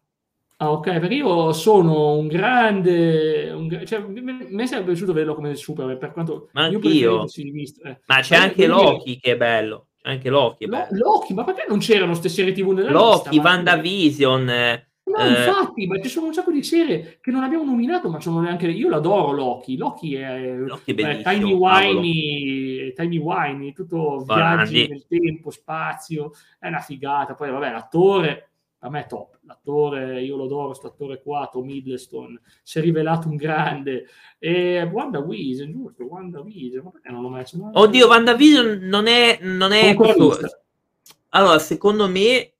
Ah, ok, perché io sono un grande. Un, cioè, mi, sarebbe piaciuto vederlo come Superman, per quanto ma anch'io. Eh. Ma c'è ma anche Loki che è bello. C'è anche Loki. Lo, Loki, ma perché non c'erano queste serie TV nella Loki, lista? WandaVision. Eh, no, eh... infatti, ma ci sono un sacco di serie che non abbiamo nominato, ma sono neanche. Io l'adoro Loki. Loki è, Loki è Tiny Winey, Tiny Winey, tutto viaggi nel tempo, spazio, è una figata. Poi, vabbè, l'attore a me è top, l'attore, io lo adoro, questo attore qua, Tom Hiddleston, si è rivelato un grande, e Wanda Wiese, giusto, Wanda Wiese, ma perché non l'ho messo? No, Oddio, Wanda Wiese non è... Non è allora, secondo me,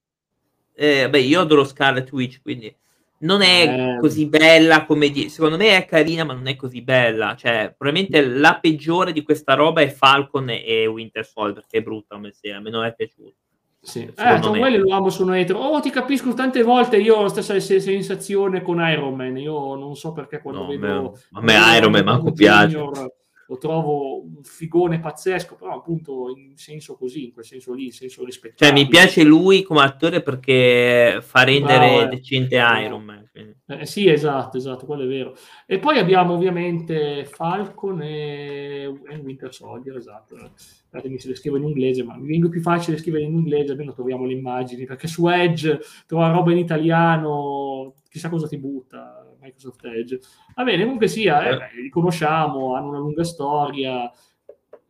eh, beh, io adoro Scarlet Witch, quindi non è eh. così bella come di... secondo me è carina ma non è così bella. Cioè probabilmente la peggiore di questa roba è Falcon e Winter Soldier che è brutta come a me non è piaciuta Sì. Eh, Tom Welly lo amo, sono etero. Oh, ti capisco, tante volte io ho la stessa sensazione con Iron Man. Io non so perché quando no, vedo... A me, a me Iron Man manco piace. Junior, lo trovo un figone pazzesco, però appunto in senso così, in quel senso lì, in senso rispetto. Cioè mi piace lui come attore perché fa rendere Bravo, eh. decente Iron Man. Eh, sì, esatto, esatto, quello è vero. E poi abbiamo ovviamente Falcon e, e Winter Soldier, esatto. Guardate, se le scrivo in inglese, ma mi viene più facile scrivere in inglese, almeno troviamo le immagini, perché su Edge trovare roba in italiano, chissà cosa ti butta Microsoft Edge. Va bene, comunque sia, eh, beh, li conosciamo, hanno una lunga storia.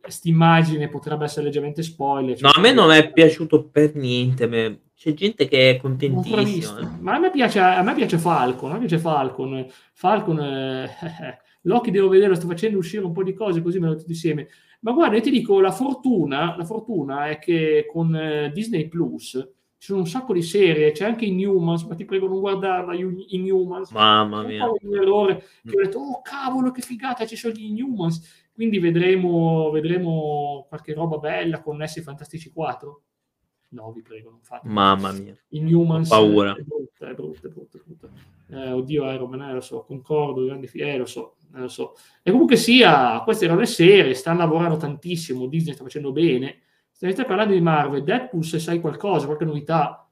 Quest'immagine potrebbe essere leggermente spoiler. Cioè no, a me non è piaciuto per niente. C'è gente che è contentissima. Eh. Ma a me, piace, a me piace Falcon. A me piace Falcon. Falcon, eh, Loki devo vedere, sto facendo uscire un po' di cose così me lo tutti insieme. Ma guarda, io ti dico, la fortuna, la fortuna è che con eh, Disney Plus ci sono un sacco di serie, c'è anche Inhumans, ma ti prego non guardarla, Inhumans. Mamma mia. Un errore, che ho detto, oh cavolo che figata, ci sono gli Inhumans. Quindi vedremo, vedremo qualche roba bella connessi ai Fantastici 4. No, vi prego, non fate. Mamma mia. Inhumans paura. È brutta, è brutta, è brutta. È brutta. Eh, oddio, Iron Man, eh, lo so, concordo, grandi fi- eh, lo so, eh, lo so. E comunque sia, queste erano le serie, stanno lavorando tantissimo, Disney sta facendo bene se stai parlando di Marvel, Deadpool, se sai qualcosa, qualche novità,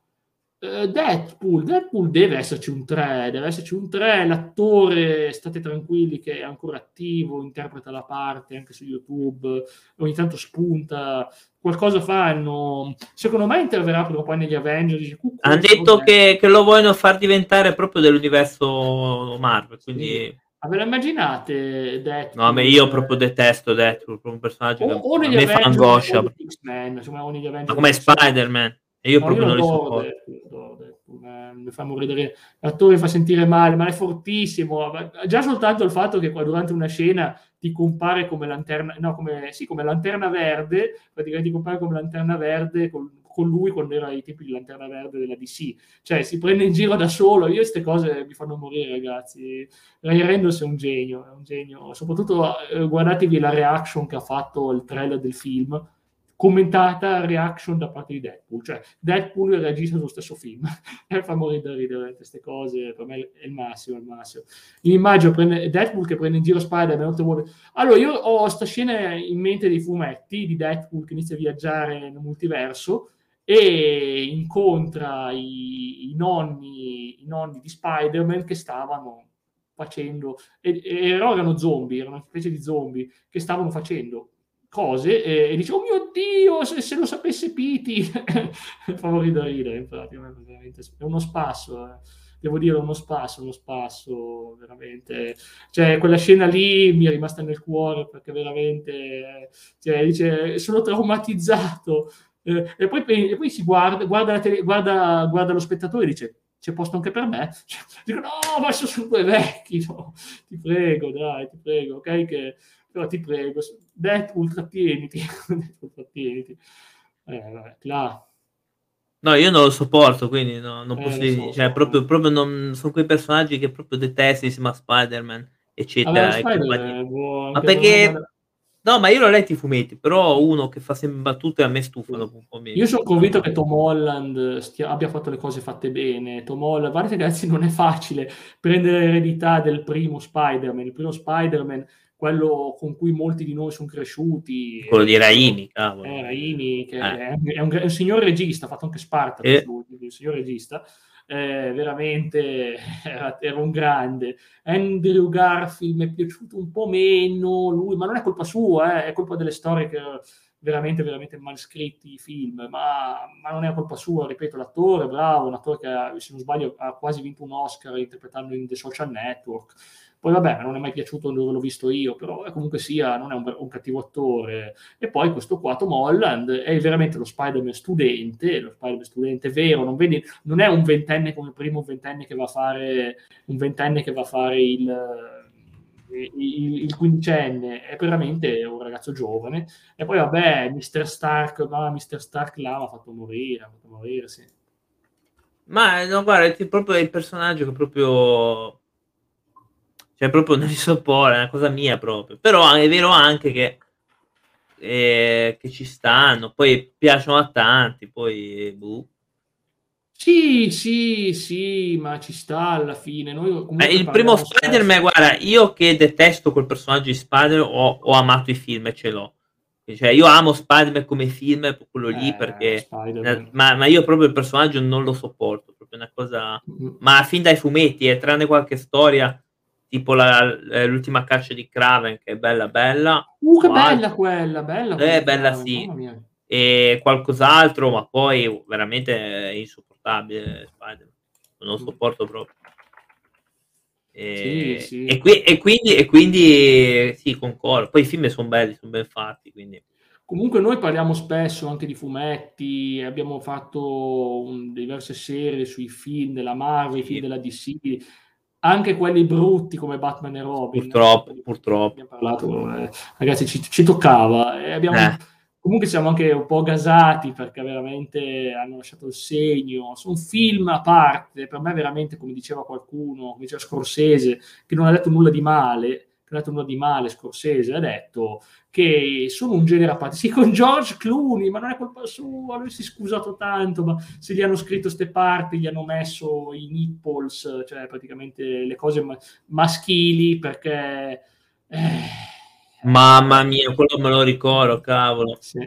uh, Deadpool, Deadpool deve esserci un 3, deve esserci un 3, l'attore, state tranquilli che è ancora attivo, interpreta la parte anche su YouTube, ogni tanto spunta, qualcosa fanno, secondo me interverrà però poi negli Avengers. Hanno detto che, che, lo vogliono far diventare proprio dell'universo Marvel, quindi... Sì. Ma ve lo immaginate Deadpool? No, ma io proprio detesto Deadpool, proprio un personaggio o, che o mi fa angoscia. ma come Spider-Man. E io no, proprio io non sopporto. Deadpool, Deadpool, eh, mi fa morire. L'attore mi fa sentire male, ma è fortissimo. Già soltanto il fatto che qua durante una scena ti compare come lanterna, no, come, sì, come lanterna verde, praticamente ti compare come lanterna verde con, con lui quando era ai tempi di Lanterna Verde della DC. Cioè, si prende in giro da solo. Io queste cose mi fanno morire, ragazzi. Ray Reynolds è un genio, è un genio. Soprattutto eh, guardatevi la reaction che ha fatto il trailer del film commentata reaction da parte di Deadpool, cioè Deadpool reagisce sullo stesso film e fa morire da ridere queste cose, per me è il massimo, è il massimo. L'immagine prende Deadpool che prende in giro Spider-Man, allora io ho questa scena in mente dei fumetti di Deadpool che inizia a viaggiare nel multiverso e incontra i, i, nonni, i nonni di Spider-Man che stavano facendo, erano zombie, erano una specie di zombie che stavano facendo cose e, e dice oh mio dio se, se lo sapesse Piti. Fa morire da ridere infatti è uno spasso eh. devo dire uno spasso uno spasso veramente. Cioè quella scena lì mi è rimasta nel cuore perché veramente cioè, dice sono traumatizzato eh, e, poi, e, poi, si guarda guarda, tele, guarda, guarda lo spettatore e dice c'è posto anche per me? Cioè, dico, no, ma sono due vecchi, no. ti prego, dai, ti prego, ok? Che però ti prego, Deadpool trattieniti, trattieniti. Eh, vabbè, là. No, io non lo sopporto, quindi no, non eh, posso dire, so, cioè, proprio, proprio non, sono quei personaggi che proprio detesti insieme a Spider-Man, eccetera. Spider ma perché... No, ma io l'ho letto i fumetti, però uno che fa sempre battute a me stufa dopo un po' meno. Io sono convinto che Tom Holland stia, abbia fatto le cose fatte bene. Tom Holland, guardate ragazzi, non è facile prendere l'eredità del primo Spider-Man. Il primo Spider-Man quello con cui molti di noi sono cresciuti. Quello di Raimi, cavolo. Eh, Raimi, che eh. È, un, è, un, è, un, signor regista, ha fatto anche Sparta, eh. un signor regista, eh, veramente era, un grande. Andrew Garfield mi è piaciuto un po' meno, lui, ma non è colpa sua, eh, è colpa delle storie che veramente, veramente mal scritti i film, ma, ma, non è colpa sua, ripeto, l'attore, bravo, un attore che, se non sbaglio, ha quasi vinto un Oscar interpretando in The Social Network, poi vabbè, non è mai piaciuto dove l'ho visto io, però comunque sia, non è un, un cattivo attore. E poi questo qua, Tom Holland, è veramente lo Spider-Man studente, lo Spider-Man studente vero, non, vedi, non è un ventenne come il primo ventenne che va a fare, un ventenne che va a fare il, il, il, quindicenne è veramente un ragazzo giovane e poi vabbè Mr. Stark ma Mr. Stark là mi ha fatto morire, ha fatto morire sì. ma no guarda è proprio il personaggio che proprio cioè, proprio non li sopporta, è una cosa mia proprio. Però è vero anche che eh, che ci stanno, poi piacciono a tanti, poi boh. Sì, sì, sì, ma ci sta alla fine. Noi eh, il primo Spider-Man, guarda, io che detesto quel personaggio di Spider-Man, ho, ho amato i film e ce l'ho. Cioè, io amo Spider-Man come film, quello lì, eh, perché... Ma, ma, io proprio il personaggio non lo sopporto, proprio una cosa... Mm-hmm. Ma fin dai fumetti, eh, tranne qualche storia, tipo la, eh, l'ultima caccia di Kraven, che è bella bella. Uh, che bella quella, bella. Eh, bella sì. E qualcos'altro, ma poi veramente è insopportabile Spider-Man. Non lo mm. sopporto proprio. E, sì, sì. e, qui, e, quindi, e quindi sì, concordo. Poi i film sono belli, sono ben fatti. Quindi. Comunque noi parliamo spesso anche di fumetti, abbiamo fatto un, diverse serie sui film della Marvel, sì. film della DC, anche quelli brutti come Batman e Robin. Purtroppo, purtroppo. Parlato, eh, ragazzi, ci, ci toccava. E abbiamo... Eh comunque siamo anche un po' gasati perché veramente hanno lasciato il segno. Sono film a parte, per me veramente, come diceva qualcuno, come diceva Scorsese, che non ha detto nulla di male, nulla di male Scorsese, ha detto che sono un genere a parte. Sì, con George Clooney, ma non è colpa sua, lui si è scusato tanto, ma se gli hanno scritto queste parti, gli hanno messo i nipples, cioè praticamente le cose ma- maschili, perché... Eh, Mamma mia, quello me lo ricordo, cavolo. Sì.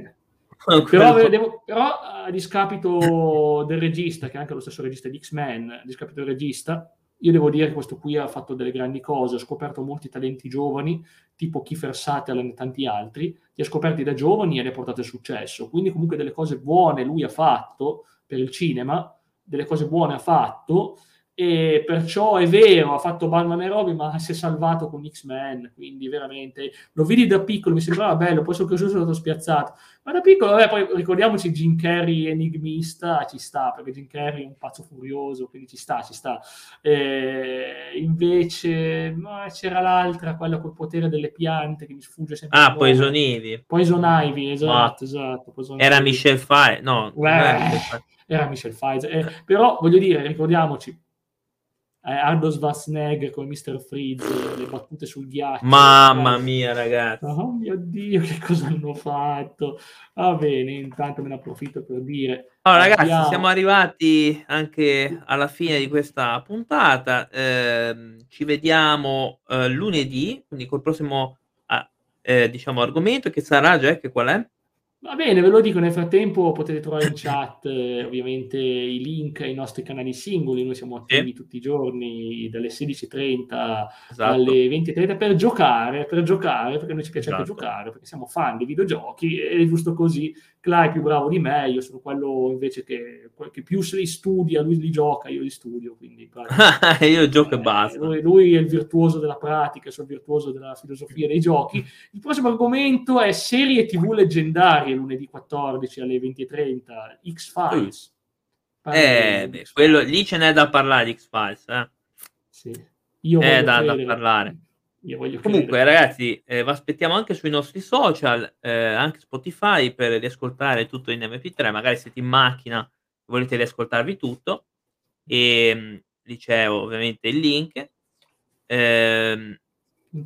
Però, devo, però, a discapito del regista, che è anche lo stesso regista di X-Men, a discapito del regista, io devo dire che questo qui ha fatto delle grandi cose, ha scoperto molti talenti giovani, tipo Kiefer Sutherland e tanti altri, li ha scoperti da giovani e li ha portati al successo. Quindi comunque delle cose buone lui ha fatto per il cinema, delle cose buone ha fatto, e perciò è vero, ha fatto Batman e Robin, ma si è salvato con X-Men, quindi veramente lo vidi da piccolo, mi sembrava bello, poi sono cresciuto sono stato spiazzato, ma da piccolo, vabbè, poi ricordiamoci Jim Carrey enigmista, ci sta, perché Jim Carrey è un pazzo furioso, quindi ci sta, ci sta. E invece c'era l'altra, quella col potere delle piante, che mi sfugge sempre. Ah, Poison Ivy. Poison Ivy, esatto, ah. esatto. Poison Era Ivy. Michelle Pfizer, no. Beh, era Michelle Pfizer, eh, però voglio dire, ricordiamoci, eh, Arnold Schwarzenegger con Mr. Freeze, le battute sul ghiaccio. Mamma mia, ragazzi. Oh mio Dio, che cosa hanno fatto? Va bene, intanto me ne approfitto per dire. Allora, ragazzi, abbiamo... siamo arrivati anche alla fine di questa puntata. Eh, ci vediamo eh, lunedì, quindi col prossimo ah, eh, diciamo, argomento che sarà, Jack, qual è? Va bene, ve lo dico, nel frattempo potete trovare in chat eh, ovviamente i link ai nostri canali singoli, noi siamo attivi sì. tutti i giorni dalle 16.30 esatto. alle 20.30 per giocare, per giocare, perché noi ci piace esatto. anche giocare, perché siamo fan di videogiochi, è giusto così, Cla è più bravo di me, io sono quello invece che, che più se li studia, lui li gioca, io li studio, quindi... io gioco eh, e basta. Lui, lui, è il virtuoso della pratica, sono il virtuoso della filosofia dei giochi. Il prossimo argomento è serie tv leggendarie, lunedì 14 alle 20.30, X-Files. Eh, beh, quello, lì ce n'è da parlare di X-Files, eh? Sì. Io è da, da, parlare. Comunque, credere. ragazzi, eh, vi aspettiamo anche sui nostri social, eh, anche Spotify, per riascoltare tutto in MP3. Magari siete in macchina volete riascoltarvi tutto. E mh, lì c'è ovviamente il link. Eh,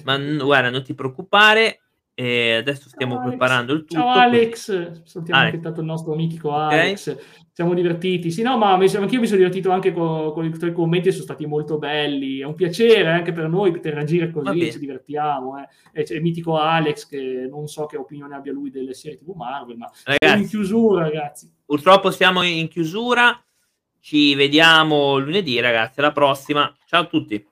ma guarda, non ti preoccupare, e adesso stiamo Ciao, preparando Alex. il tutto. Ciao Alex, salutiamo Alex. anche il nostro mitico Alex. Okay. Siamo divertiti. Sì, no, ma anche io mi sono divertito anche con, con i tuoi commenti, sono stati molto belli. È un piacere anche per noi interagire così, ci divertiamo. Eh. E c'è il mitico Alex che non so che opinione abbia lui delle serie TV Marvel, ma ragazzi, in chiusura, ragazzi. Purtroppo siamo in chiusura. Ci vediamo lunedì, ragazzi. Alla prossima. Ciao a tutti.